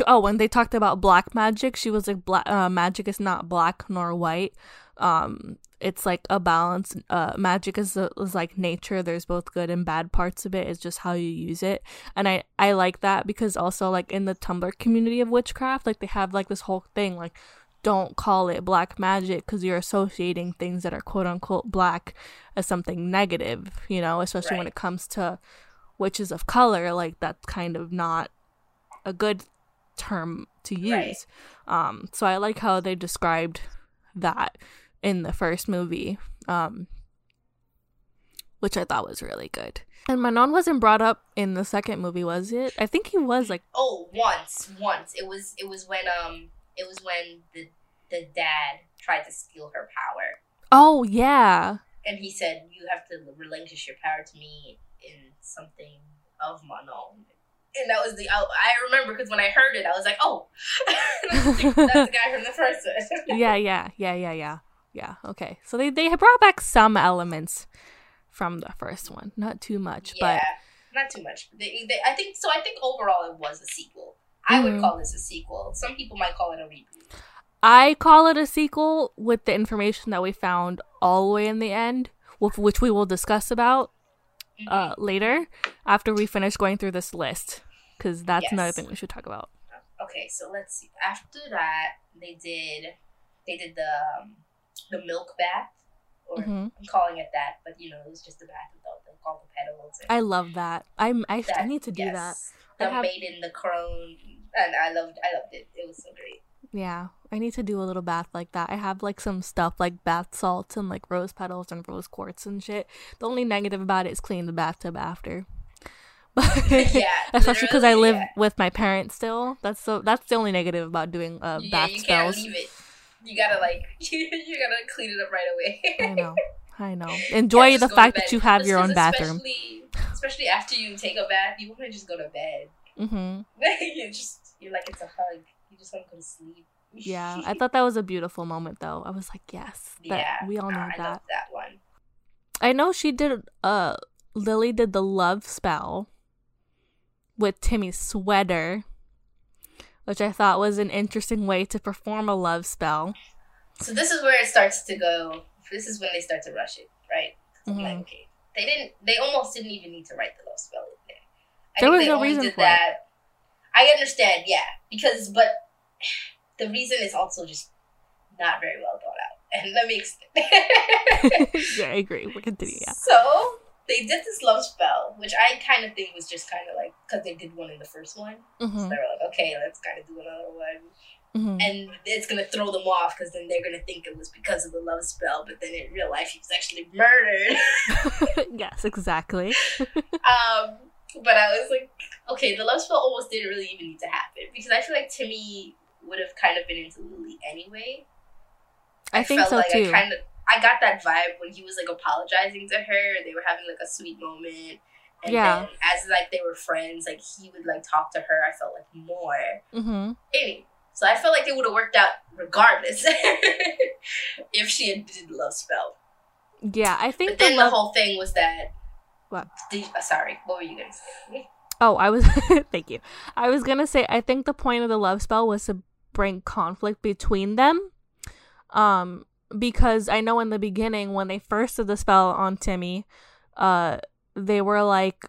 oh when they talked about black magic, she was like black uh, magic is not black nor white. Um, it's like a balance. Uh, magic is, is like nature. There's both good and bad parts of it. It's just how you use it, and I I like that because also like in the Tumblr community of witchcraft, like they have like this whole thing like don't call it black magic because you're associating things that are quote unquote black as something negative, you know, especially when it comes to witches of color. Like, that's kind of not a good term to use. Right. Um, so I like how they described that in the first movie, um, which I thought was really good. And Manon wasn't brought up in the second movie, was it? I think he was like, Oh, once, once it was it was when um it was when the the dad tried to steal her power, oh yeah, and he said you have to relinquish your power to me in something of Manon. And that was the I, I remember because when I heard it, I was like, oh, that's, the, that's the guy from the first one. yeah, yeah, yeah, yeah, yeah, yeah. Okay, so they they brought back some elements from the first one, not too much, But not too much. They, they, I think so. I think overall it was a sequel. I would Mhm. call this a sequel. Some people might call it a reboot. I call it a sequel with the information that we found all the way in the end, which we will discuss about uh later after we finish going through this list, because that's another thing we should talk about. Okay, so let's see. After that, they did they did the um, the milk bath, or hmm I'm calling it that, but you know it was just a bath without the, all the petals. I love that. I'm I, I need to do that. yes. I The have- maiden, the crone, and I loved I loved it. It was so great. Yeah, I need to do a little bath like that. I have like some stuff like bath salts and like rose petals and rose quartz and shit. The only negative about it is cleaning the bathtub after. But yeah, especially because I live yeah. with my parents still. That's so that's the only negative about doing uh, yeah, bath you spells. can't leave it. You gotta like you, gotta clean it up right away. I know, I know. Enjoy just the fact that you have your own bathroom. Especially, especially after you take a bath, you want to just go to bed. Mm-hmm. you just you're like it's a hug. You just want to go to sleep. Yeah, I thought that was a beautiful moment though. I was like, yes, yeah, we all need that. that one. I know she did. Uh, Lily did the love spell with Timmy's sweater, which I thought was an interesting way to perform a love spell. So this is where it starts to go. This is when they start to rush it, right? I'm like, okay, they didn't. They almost didn't even need to write the love spell in there. I There was no reason for it. that. I understand, yeah, because but the reason is also just not very well thought out. And let me explain. yeah, I agree. We're continuing. Yeah. So they did this love spell, which I kind of think was just kind of like because they did one in the first one. So hmm they were like, okay, let's kind of do another one, hmm and it's gonna throw them off because then they're gonna think it was because of the love spell, but then in real life he was actually murdered. yes, exactly. um, but I was like, okay, the love spell almost didn't really even need to happen because I feel like Timmy would have kind of been into Lily anyway. I think so like too. I kind of I got that vibe when he was like apologizing to her. They were having like a sweet moment, and Yeah. then as like they were friends, like he would like talk to her. I felt like more. hmm Anyway, so I felt like it would have worked out regardless if she had did love spell. Yeah, I think But the then love. the whole thing was that. What? Uh, sorry, what were you gonna say? Oh, I was. thank you. I was gonna say. I think the point of the love spell was to bring conflict between them. Um, because I know in the beginning when they first did the spell on Timmy, uh, they were like,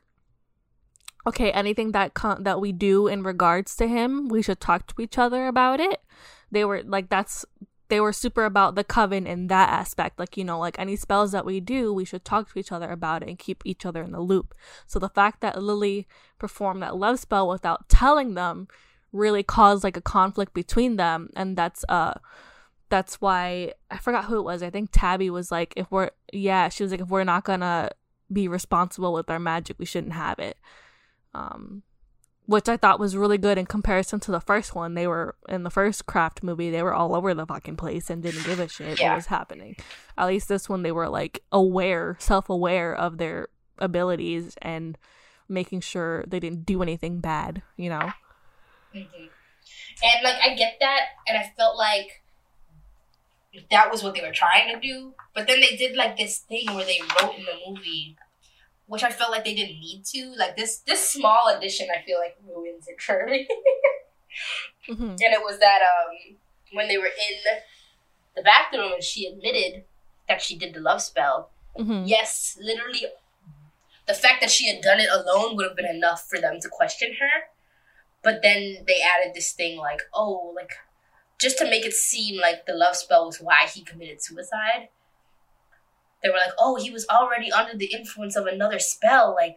okay, anything that con- that we do in regards to him, we should talk to each other about it. They were like that's they were super about the coven in that aspect. Like, you know, like any spells that we do, we should talk to each other about it and keep each other in the loop. So the fact that Lily performed that love spell without telling them really caused like a conflict between them and that's uh that's why I forgot who it was. I think Tabby was like, if we're yeah, she was like, if we're not gonna be responsible with our magic, we shouldn't have it. Um, which I thought was really good in comparison to the first one. They were in the first craft movie, they were all over the fucking place and didn't give a shit Yeah. what was happening. At least this one, they were like aware, self aware of their abilities and making sure they didn't do anything bad, you know? hmm And like I get that, and I felt like that was what they were trying to do. But then they did like this thing where they wrote in the movie, which I felt like they didn't need to. Like this this small addition, I feel like ruins it for me. hmm and it was that um when they were in the bathroom and she admitted that she did the love spell. hmm Yes, literally, the fact that she had done it alone would have been enough for them to question her. But then they added this thing like, oh, like just to make it seem like the love spell was why he committed suicide. They were like, oh, he was already under the influence of another spell. Like,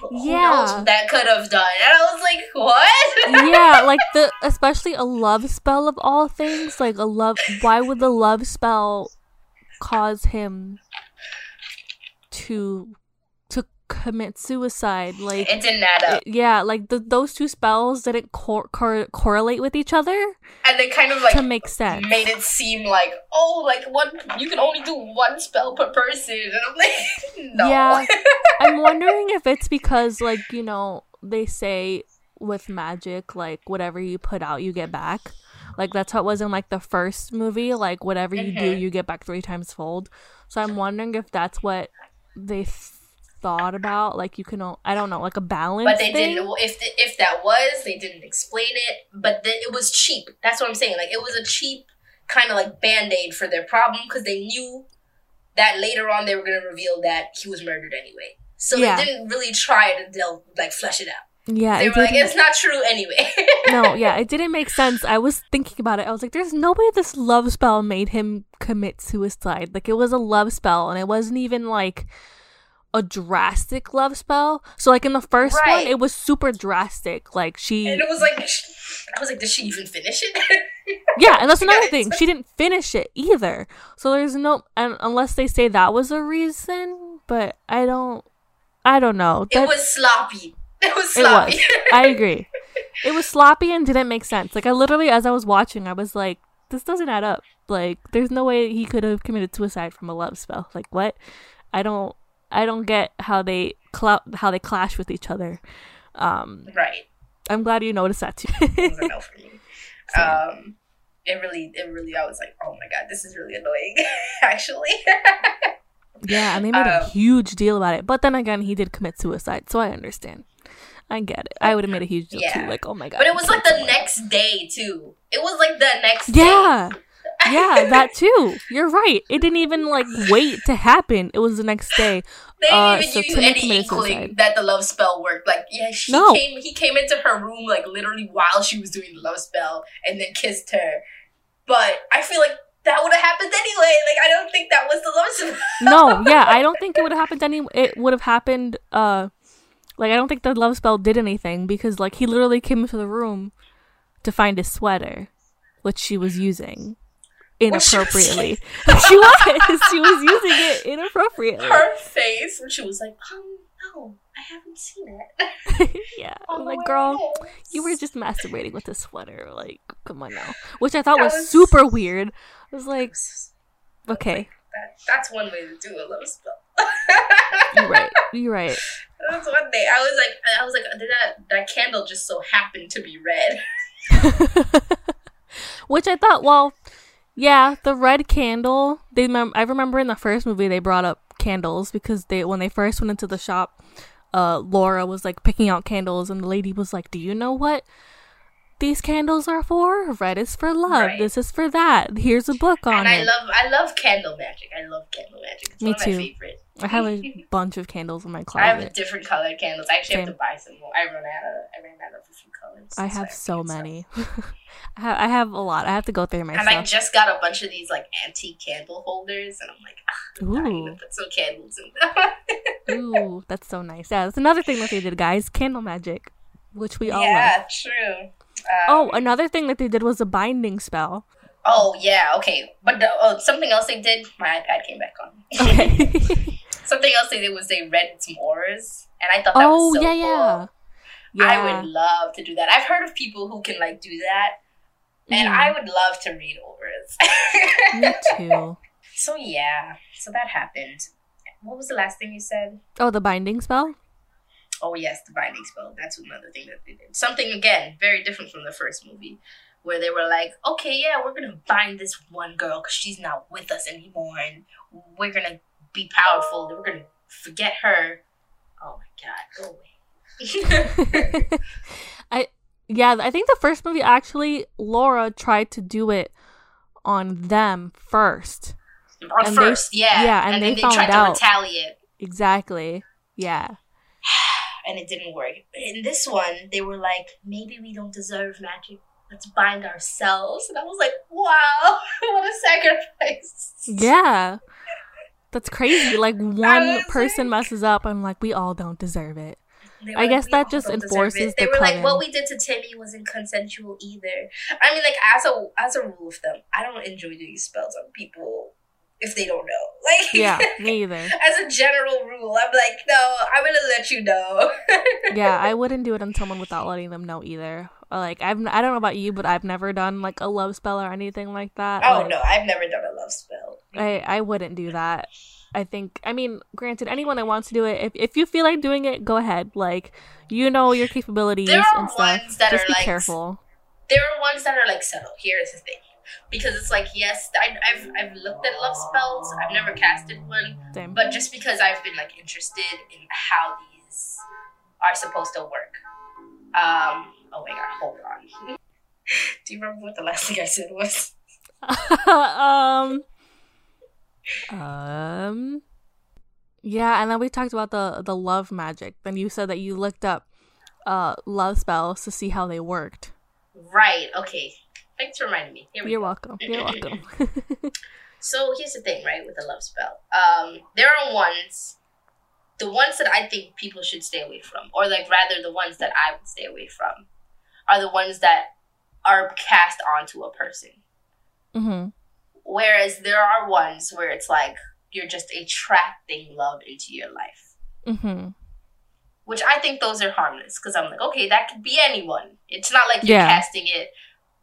who knows Yeah. what that could have done? And I was like, what? yeah, like the especially a love spell of all things. Like a love. Why would the love spell cause him to commit suicide? Like, it didn't add up. it- yeah, like the, those two spells didn't cor- cor- correlate with each other and they kind of like to make sense. made it seem like oh like one you can only do one spell per person and i'm like no Yeah. I'm wondering if it's because, like, you know, they say with magic, like, whatever you put out, you get back. Like, that's how it was in, like, the first movie. Like, whatever you do, Mhm. you get back three times fold. So I'm wondering if that's what they th- thought about. Like, you can, I don't know, like a balance. but they thing? didn't if the, if that was they didn't explain it but the, it was cheap that's what i'm saying like it was a cheap kind of like band-aid for their problem because they knew that later on they were going to reveal that he was murdered anyway so Yeah. they didn't really try to delve like flesh it out Yeah, they it were like it's not true anyway no, yeah, it didn't make sense. I was thinking about it. I was like, there's no way this love spell made him commit suicide. Like, it was a love spell, and it wasn't even like a drastic love spell. So, like, in the first one, it was super drastic. Like, she. and it was like i was like did she even finish it Yeah, and that's another thing. She didn't finish it either. So, there's no. And unless they say that was a reason, but I don't. I don't know. it was sloppy it was It sloppy was. I agree. It was sloppy and didn't make sense. Like I literally, as I was watching, I was like, "This doesn't add up. Like, there's no way he could have committed suicide from a love spell. Like, what? I don't, I don't get how they clou- how they clash with each other. Um, right I'm glad you noticed that too. it was a no for me. So- Um, it really, it really, I was like, oh my god, this is really annoying, actually. yeah, and they made a Um, huge deal about it. But then again, he did commit suicide, so I understand. I get it. I would have made a huge deal too. Like, oh my god. but it was like the next day too. It was like the next day. Yeah. yeah, that too. You're right. It didn't even like wait to happen. It was the next day. They Uh, didn't so even Timmy you any inkling that the love spell worked. Like, yeah, she No. came. He came into her room like literally while she was doing the love spell, and then kissed her. But I feel like that would have happened anyway. Like, I don't think that was the love spell. No, yeah, I don't think it would have happened any. It would have happened. Uh, like I don't think the love spell did anything because like he literally came into the room to find his sweater, which she was using Which she was- inappropriately. she was. She was using it inappropriately. her face, and she was like, um, no, I haven't seen it. yeah, Oh, I'm like, girl, you were just masturbating with a sweater. Like, come on now. Which I thought was, was- super weird. I was like, okay, That, that's one way to do a love spell. you're right. You're right. That's one day. I was like, I was like, did that that candle just so happened to be red? Which I thought, well, yeah, the red candle. They, mem- I remember in the first movie they brought up candles because they, when they first went into the shop, uh, Laura was like picking out candles, and the lady was like, "Do you know what these candles are for? Red is for love. Right. This is for that. Here's a book on and I it." love, I love candle magic. I love candle magic. It's Me one of too. my favorite I have a bunch of candles in my closet. I have different colored candles. I actually have to buy some more. I run out of I ran out of a few colors. I so have so can't many. I ha- I have a lot. I have to go through my And I just got a bunch of these like antique candle holders, and I'm like, ah, I'm Ooh, put some candles in them. ooh, that's so nice. Yeah, that's another thing that they did, guys. Candle magic, which we all love. yeah, true. Um, Oh, another thing that they did was a binding spell. oh yeah, okay. But the, oh, something else they did. My iPad came back on. Okay. something else they did was they read some auras, and I thought that oh was so yeah, cool. yeah, yeah. I would love to do that. I've heard of people who can like do that, and Mhm. I would love to read auras. Me too. so yeah, so that happened. What was the last thing you said? Oh, the binding spell. Oh yes, the binding spell. That's another thing that they did. Something again very different from the first movie, where they were like, okay, yeah, we're gonna bind this one girl because she's not with us anymore, and we're gonna be powerful. We're gonna forget her. Oh my god, go away. I yeah, I think the first movie actually Laura tried to do it on them first. On And they- first, yeah, yeah, and and, they they found tried out. to retaliate. Exactly. Yeah. and it didn't work. In this one, they were like, maybe we don't deserve magic. Let's bind ourselves. And I was like, wow, what a sacrifice. Yeah. That's crazy. Like one person like- messes up I'm like we all don't deserve it. I were guess that just enforces it." They the were like, what we did to Timmy wasn't consensual either. I mean, like as a as a rule of thumb, I don't enjoy doing spells on people if they don't know. Like, Yeah, me either. as a general rule, I'm like, no, I'm gonna let you know. Yeah, I wouldn't do it on someone without letting them know either. Like I've I don't know about you, but I've never done like a love spell or anything like that. oh Like, no, I've never done a love spell. I I wouldn't do that. I think I mean, granted, anyone that wants to do it, if if you feel like doing it, go ahead. Like you know your capabilities There are and stuff. ones that Just are be like careful. there are ones that are like subtle. Here's the thing. Because it's like, yes, I, I've, I've looked at love spells. I've never casted one. Same. But just because I've been like interested in how these are supposed to work. Um, oh my god, hold on. Do you remember what the last thing I said was? um um yeah and then we talked about the the love magic then you said that you looked up uh love spells to see how they worked Right, okay. Thanks for reminding me. Here we you're go. welcome you're welcome So here's the thing, right, with a love spell. Um, there are ones, the ones that I think people should stay away from, or like rather the ones that I would stay away from, are the ones that are cast onto a person. hmm Whereas there are ones where it's like you're just attracting love into your life, hmm which I think those are harmless because I'm like, okay, that could be anyone. It's not like you're Yeah. casting it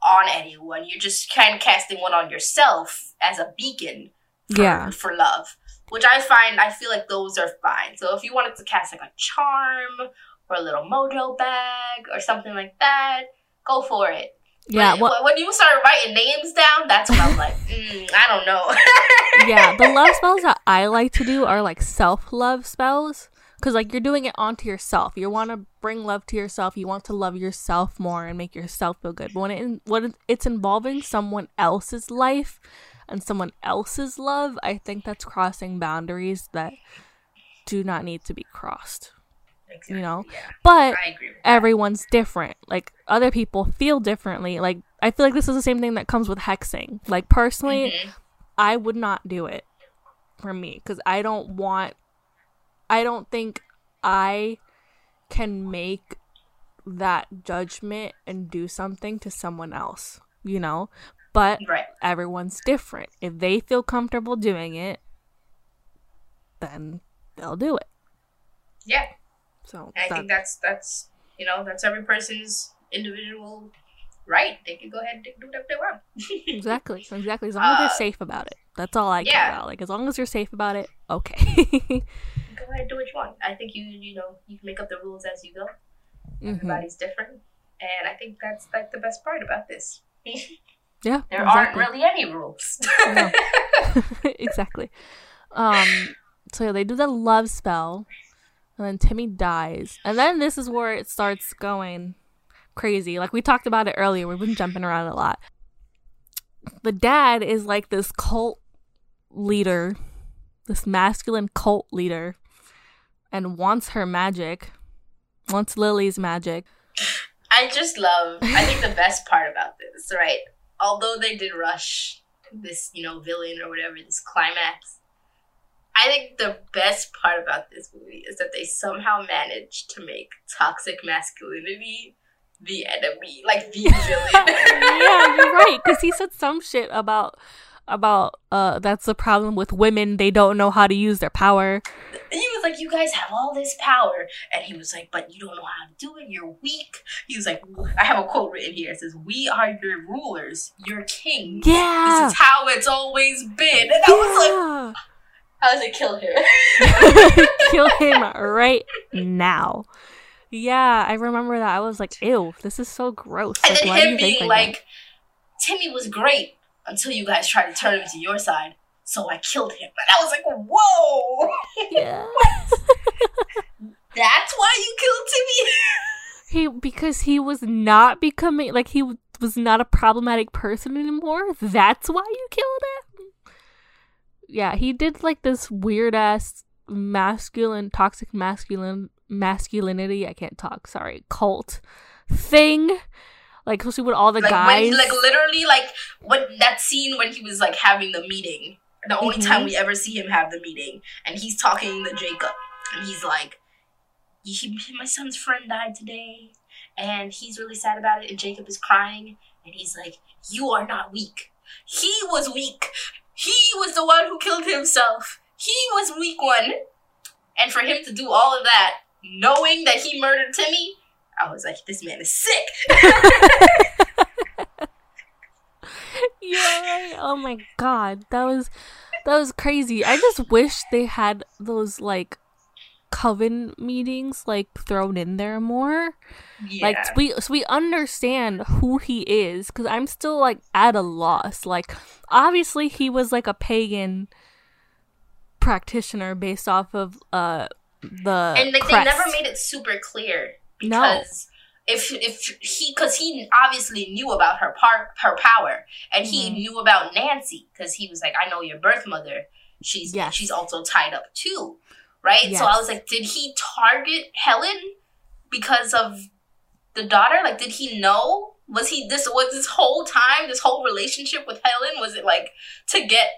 on anyone. You're just kind of casting one on yourself as a beacon for, Yeah. for love, which I find I feel like those are fine. So if you wanted to cast like a charm or a little mojo bag or something like that, go for it. yeah well when you start writing names down, that's when I'm like, mm, I don't know. yeah the love spells that i like to do are like self-love spells because like you're doing it onto yourself you want to bring love to yourself you want to love yourself more and make yourself feel good but when it when it's involving someone else's life and someone else's love i think that's crossing boundaries that do not need to be crossed Exactly, You know? yeah, but I agree. With that. everyone's different. Like other people feel differently. Like I feel like this is the same thing that comes with hexing. Like personally, Mhm. I would not do it for me because I don't want. I don't think I can make that judgment and do something to someone else. You know, but Right. everyone's different. If they feel comfortable doing it, then they'll do it. Yeah. So I that- think that's that's you know that's every person's individual right. They can go ahead and do whatever they want. Exactly. Exactly. As long as Uh, you're safe about it. That's all I care about. Like as long as you're safe about it, okay. go ahead do what you want. I think you you know you can make up the rules as you go. Mhm. Everybody's different, and I think that's like the best part about this. Yeah. There aren't really any rules. No. exactly. Um so yeah, they do the love spell and then Timmy dies. And then this is where it starts going crazy. Like we talked about it earlier. We've been jumping around a lot. The dad is like this cult leader this masculine cult leader and wants her magic, wants Lily's magic. I just love. I think the best part about this, right? Although they did rush this, you know, villain or whatever, this climax. I think the best part about this movie is that they somehow managed to make toxic masculinity the enemy, like the villain. yeah, you're right. Because he said some shit about about uh that's the problem with women. They don't know how to use their power. And he was like you guys have all this power. And he was like but you don't know how to do it. You're weak. He was like i have a quote written here. It says we are your rulers your king. Yeah this is how it's always been. And i was like i was like kill him. Kill him right now. Yeah i remember that. I was like ew this is so gross. And like, then him being like, like timmy was great until you guys tried to turn him to your side. So I killed him. And I was like, whoa! Yeah. That's why you killed Timmy? he because he was not becoming like he was not a problematic person anymore. That's why you killed him. Yeah, he did like this weird ass masculine toxic masculine masculinity, I can't talk, sorry, cult thing like especially with all the like guys. When, like literally, like when that scene when he was like having the meeting. The only mm-hmm. time we ever see him have the meeting, and he's talking to Jacob, and he's like, he, "My son's friend died today, and he's really sad about it." And Jacob is crying, and he's like, "You are not weak. He was weak. He was the one who killed himself. He was weak one." And for him to do all of that, knowing that he murdered Timmy, I was like, this man is sick. yeah. Oh my god, that was that was crazy. I just wish they had those like coven meetings like thrown in there more. Yeah. Like so we so we understand who he is because I'm still like at a loss. Like obviously he was like a pagan practitioner based off of uh the and like crest. they never made it super clear because no. if if he because he obviously knew about her par- her power and he mm-hmm. knew about Nancy because he was like I know your birth mother she's yes. she's also tied up too right yes. so I was like did he target Helen because of the daughter like did he know was he this was this whole time this whole relationship with Helen was it like to get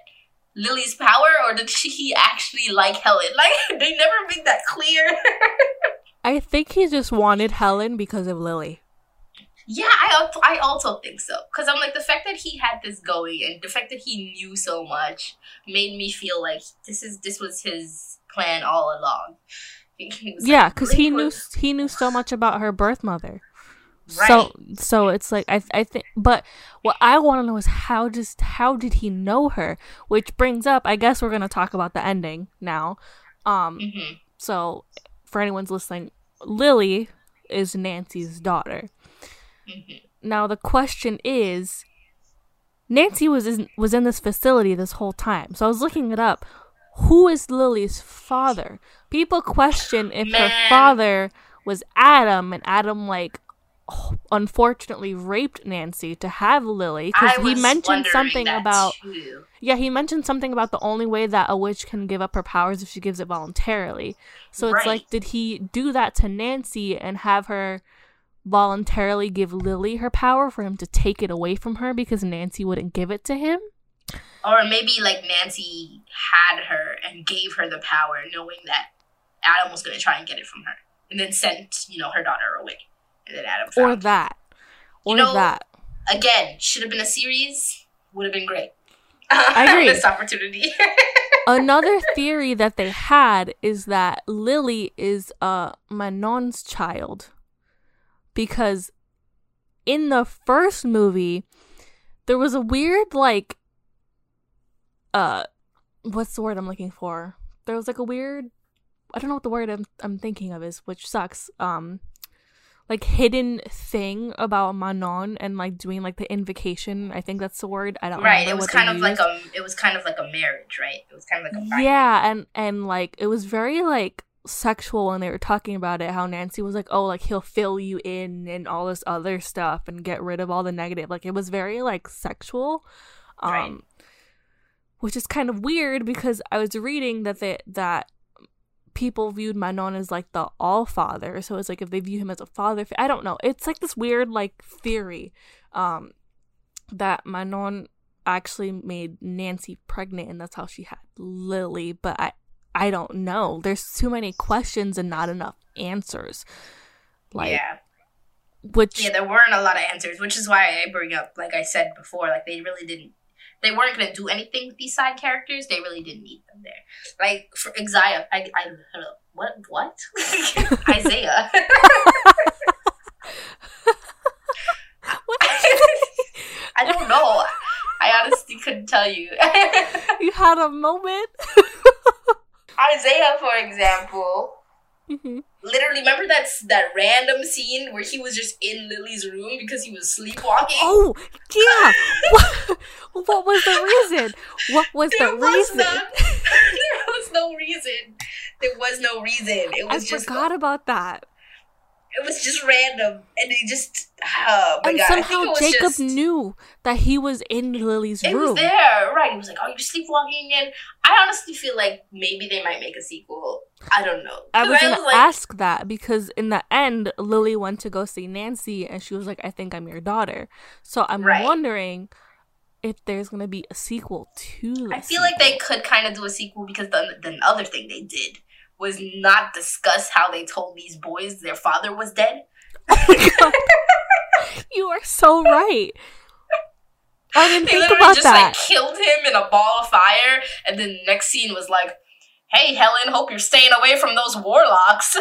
Lily's power or did he actually like Helen like they never make that clear I think he just wanted Helen because of Lily. Yeah, I I also think so. Cause I'm like the fact that he had this going and the fact that he knew so much made me feel like this is this was his plan all along. yeah, because he knew he knew so much about her birth mother. Right. So so it's like I I think but what I want to know is how just how did he know her? Which brings up I guess we're gonna talk about the ending now. Um mm-hmm. so for anyone's listening, Lily is Nancy's daughter. Mm-hmm. Now the question is, Nancy was in, was in this facility this whole time, so I was looking it up. Who is Lily's father? People question if Man. her father was Adam, and Adam like unfortunately raped Nancy to have Lily because he mentioned something about too. yeah he mentioned something about the only way that a witch can give up her powers if she gives it voluntarily. So right. it's like did he do that to Nancy and have her voluntarily give Lily her power for him to take it away from her because Nancy wouldn't give it to him? Or maybe like Nancy had her and gave her the power knowing that Adam was going to try and get it from her and then sent, you know, her daughter away Adam. Or that. Or you know, that. Again, should have been a series. Would have been great. I agree. this opportunity. Another theory that they had is that Lily is uh Manon's child. Because in the first movie, there was a weird like uh what's the word I'm looking for? There was like a weird I don't know what the word I'm I'm thinking of is, which sucks. Um like hidden thing about Manon and like doing like the invocation. I think that's the word. I don't right. It was kind of used. like a. It was kind of like a marriage, right? It was kind of like a. Yeah, and and like it was very like sexual when they were talking about it. How Nancy was like, "Oh, like he'll fill you in and all this other stuff and get rid of all the negative." Like it was very like sexual. Um, right which is kind of weird because I was reading that they that people viewed Manon as like the all father. So it's like if they view him as a father, I don't know. It's like this weird like theory um, that Manon actually made Nancy pregnant and that's how she had Lily. But I I don't know. There's too many questions and not enough answers. Like, yeah. Which yeah, there weren't a lot of answers, which is why I bring up, like I said before, like they really didn't they weren't gonna do anything with these side characters. They really didn't need them there. Like for Isaiah, I, I what what Isaiah. I don't know. I honestly couldn't tell you. you had a moment. Isaiah, for example, mm-hmm. literally remember that that random scene where he was just in Lily's room because he was sleepwalking. Oh yeah. what, what was the reason? What was there the was reason? Not, there was no reason. There was no reason. It was I just forgot about that it was just random, and they just oh my and god! somehow Jacob just, knew that he was in Lily's it room. It was there, right? He was like, "Oh, you're sleepwalking," and I honestly feel like maybe they might make a sequel. I don't know. I was gonna like, ask that because in the end, Lily went to go see Nancy, and she was like, "I think I'm your daughter." So I'm right. wondering if there's gonna be a sequel to. I feel sequel. like they could kind of do a sequel because the the other thing they did was not discuss how they told these boys their father was dead. Oh you are so right. I didn't they think about just, that. Like, killed him in a ball of fire, and then the next scene was like, "Hey, Helen, hope you're staying away from those warlocks."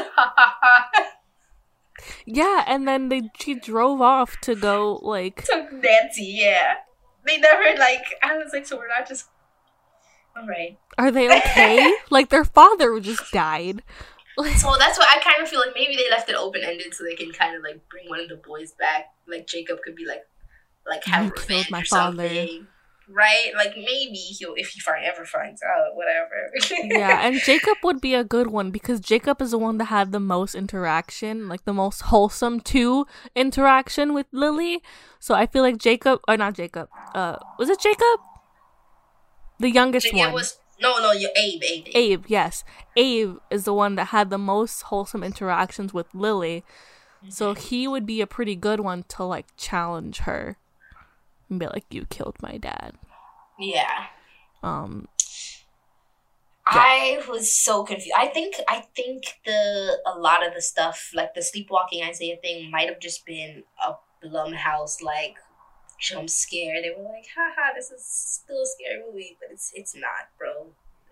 yeah, and then they she drove off to go like to Nancy. Yeah, they never like. I was like, so we're not just all right. Are they okay? like their father just died. so that's why I kind of feel like maybe they left it open ended so they can kind of like bring one of the boys back. Like Jacob could be like, like have you revenge my or father. something. Right, like maybe he'll if he find, ever finds out, whatever. yeah, and Jacob would be a good one because Jacob is the one that had the most interaction, like the most wholesome two interaction with Lily. So I feel like Jacob, or not Jacob, uh, was it Jacob? The youngest one. Was, no, no, you Abe, Abe. Abe, yes. Abe is the one that had the most wholesome interactions with Lily. Mm-hmm. So he would be a pretty good one to like challenge her and be like, You killed my dad. Yeah. Um yeah. I was so confused. I think I think the a lot of the stuff, like the sleepwalking Isaiah thing, might have just been a Blumhouse like jump scare. They were like, haha, this is still a scary movie, but it's it's not, bro.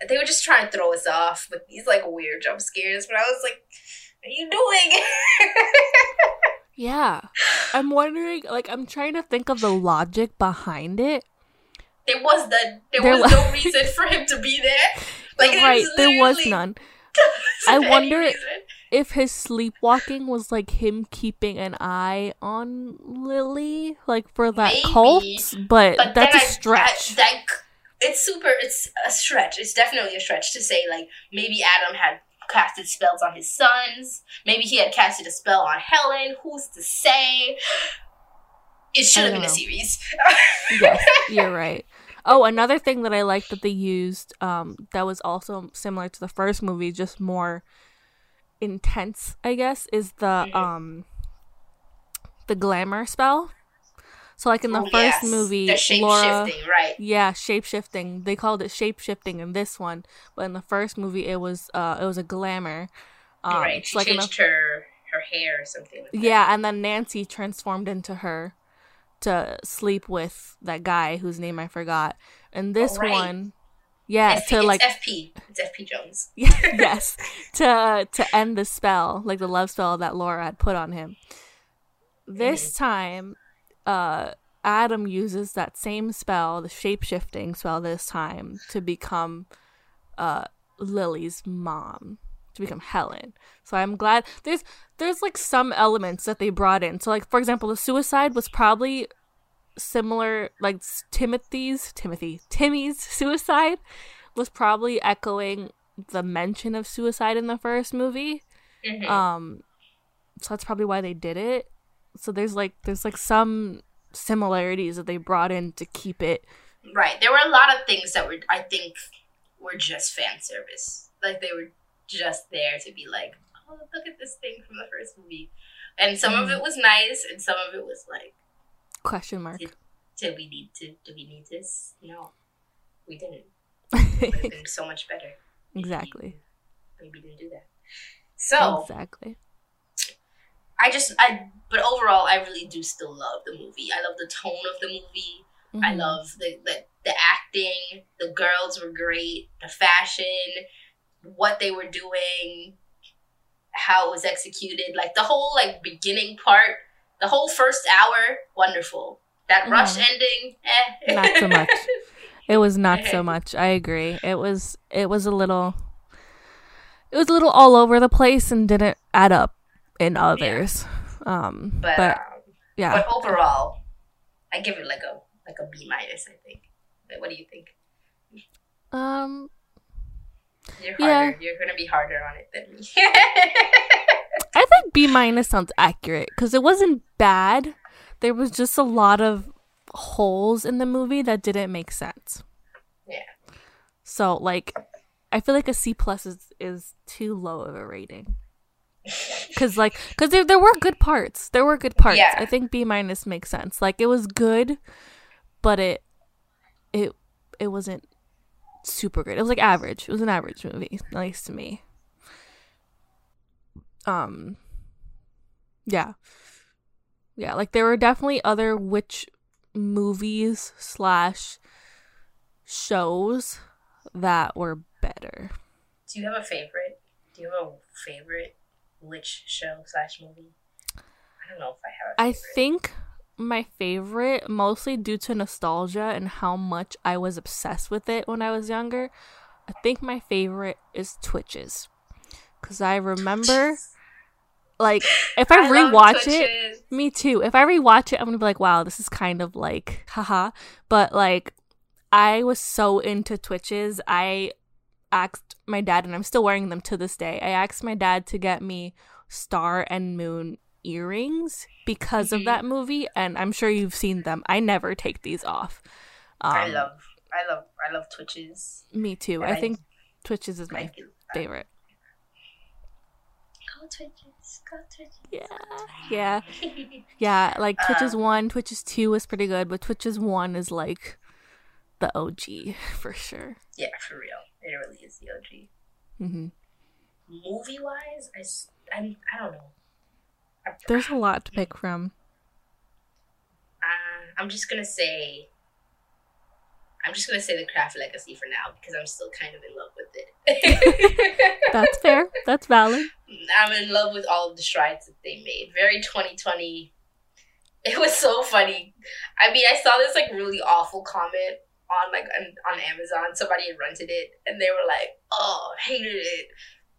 They were just trying to throw us off with these like weird jump scares, but I was like, what are you doing? yeah. I'm wondering like I'm trying to think of the logic behind it. There was the there, there was, was no reason for him to be there. Like right, there was none. I wonder if his sleepwalking was like him keeping an eye on Lily, like for that Maybe. cult, but, but that's a stretch. I, that, it's super. It's a stretch. It's definitely a stretch to say like maybe Adam had casted spells on his sons. Maybe he had casted a spell on Helen. Who's to say? It should have been a series. yes, you're right. Oh, another thing that I like that they used um, that was also similar to the first movie, just more intense, I guess, is the mm-hmm. um the glamour spell. So like in the oh, first yes. movie, the shape Laura, shifting, right? Yeah, shape shifting. They called it shape shifting in this one, but in the first movie, it was uh it was a glamour. Um, right, she like changed the, her her hair or something. Like yeah, and then Nancy transformed into her to sleep with that guy whose name I forgot. And this oh, right. one, yeah, FP, to like FP, it's FP Jones. yes, to to end the spell, like the love spell that Laura had put on him. This mm. time, uh, Adam uses that same spell, the shape shifting spell, this time to become uh Lily's mom to become Helen. So I'm glad there's there's like some elements that they brought in. So like for example, the suicide was probably similar like Timothy's Timothy Timmy's suicide was probably echoing the mention of suicide in the first movie. Mm-hmm. Um so that's probably why they did it. So there's like there's like some similarities that they brought in to keep it Right. There were a lot of things that were I think were just fan service. Like they were just there to be like, oh look at this thing from the first movie. And some mm. of it was nice and some of it was like question mark. Did, did we need to do we need this? No. We didn't. It would have been so much better. Exactly. Maybe didn't do that. So Exactly. I just I but overall I really do still love the movie. I love the tone of the movie. Mm-hmm. I love the, the the acting. The girls were great. The fashion, what they were doing, how it was executed, like the whole like beginning part, the whole first hour, wonderful. That mm-hmm. rush ending, eh. Not so much. It was not so much. I agree. It was it was a little it was a little all over the place and didn't add up in others. Yeah. Um but, but um, yeah. But overall, I give it like a like a B minus, I think. What do you think? Um you're harder. Yeah. You're gonna be harder on it than me. I think B minus sounds accurate because it wasn't bad. There was just a lot of holes in the movie that didn't make sense. Yeah. So like, I feel like a C plus is is too low of a rating. Cause like, cause there there were good parts. There were good parts. Yeah. I think B minus makes sense. Like it was good, but it it it wasn't super good. It was like average. It was an average movie. Nice to me. Um yeah. Yeah, like there were definitely other witch movies slash shows that were better. Do you have a favorite? Do you have a favorite witch show slash movie? I don't know if I have. I think my favorite, mostly due to nostalgia and how much I was obsessed with it when I was younger. I think my favorite is Twitches. Because I remember, like, if I, I rewatch it, me too. If I rewatch it, I'm going to be like, wow, this is kind of like, haha. But, like, I was so into Twitches. I asked my dad, and I'm still wearing them to this day. I asked my dad to get me Star and Moon earrings because mm-hmm. of that movie, and I'm sure you've seen them. I never take these off. Um, I love, I love, I love Twitches. Me too. I, I, think Twitches is my favorite. Go Twitches. Yeah, yeah, yeah. Like Twitches uh, one, Twitches two was pretty good, but Twitches one is like the OG for sure. Yeah, for real. It really is the OG. Mm-hmm. Movie wise, I, I, I don't know. There's a lot to pick from. Uh, I'm just gonna say. I'm just gonna say the craft legacy for now because I'm still kind of in love with it. That's fair. That's valid. I'm in love with all of the strides that they made. Very 2020. It was so funny. I mean, I saw this like really awful comment on like on, on Amazon. Somebody had rented it and they were like, "Oh, hated it.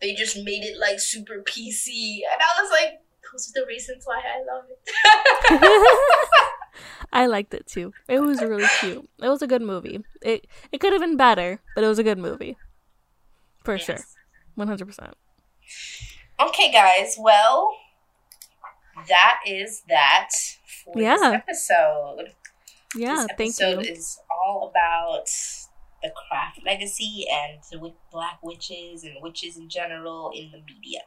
They just made it like super PC." And I was like, those are the reasons why I love it. I liked it too. It was really cute. It was a good movie. It it could have been better, but it was a good movie. For yes. sure. 100%. Okay, guys. Well, that is that for yeah. this episode. Yeah, this thank you. is all about the craft legacy and the black witches and witches in general in the media.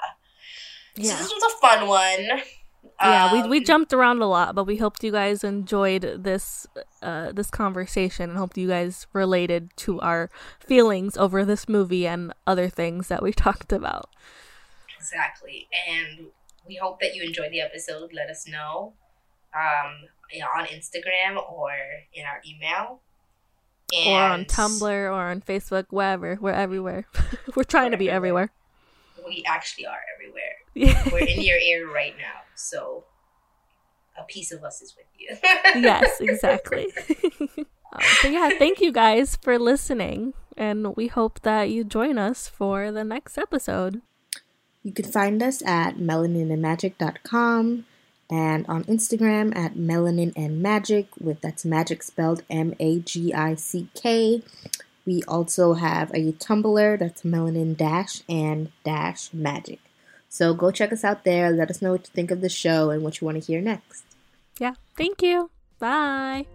Yeah. So this was a fun one. Yeah, um, we we um, jumped around a lot, but we hoped you guys enjoyed this uh this conversation and hoped you guys related to our feelings over this movie and other things that we talked about. Exactly. And we hope that you enjoyed the episode. Let us know um on Instagram or in our email. And or on Tumblr or on Facebook, wherever. We're everywhere. We're trying to be everywhere. We actually are everywhere. We're in your ear right now. So a piece of us is with you. yes, exactly. um, so yeah, thank you guys for listening, and we hope that you join us for the next episode. You can find us at melaninandmagick.com and on Instagram at melanin and magic with that's magic spelled M A G I C K. We also have a Tumblr that's melanin dash and dash magic. So go check us out there. Let us know what you think of the show and what you want to hear next. Yeah. Thank you. Bye.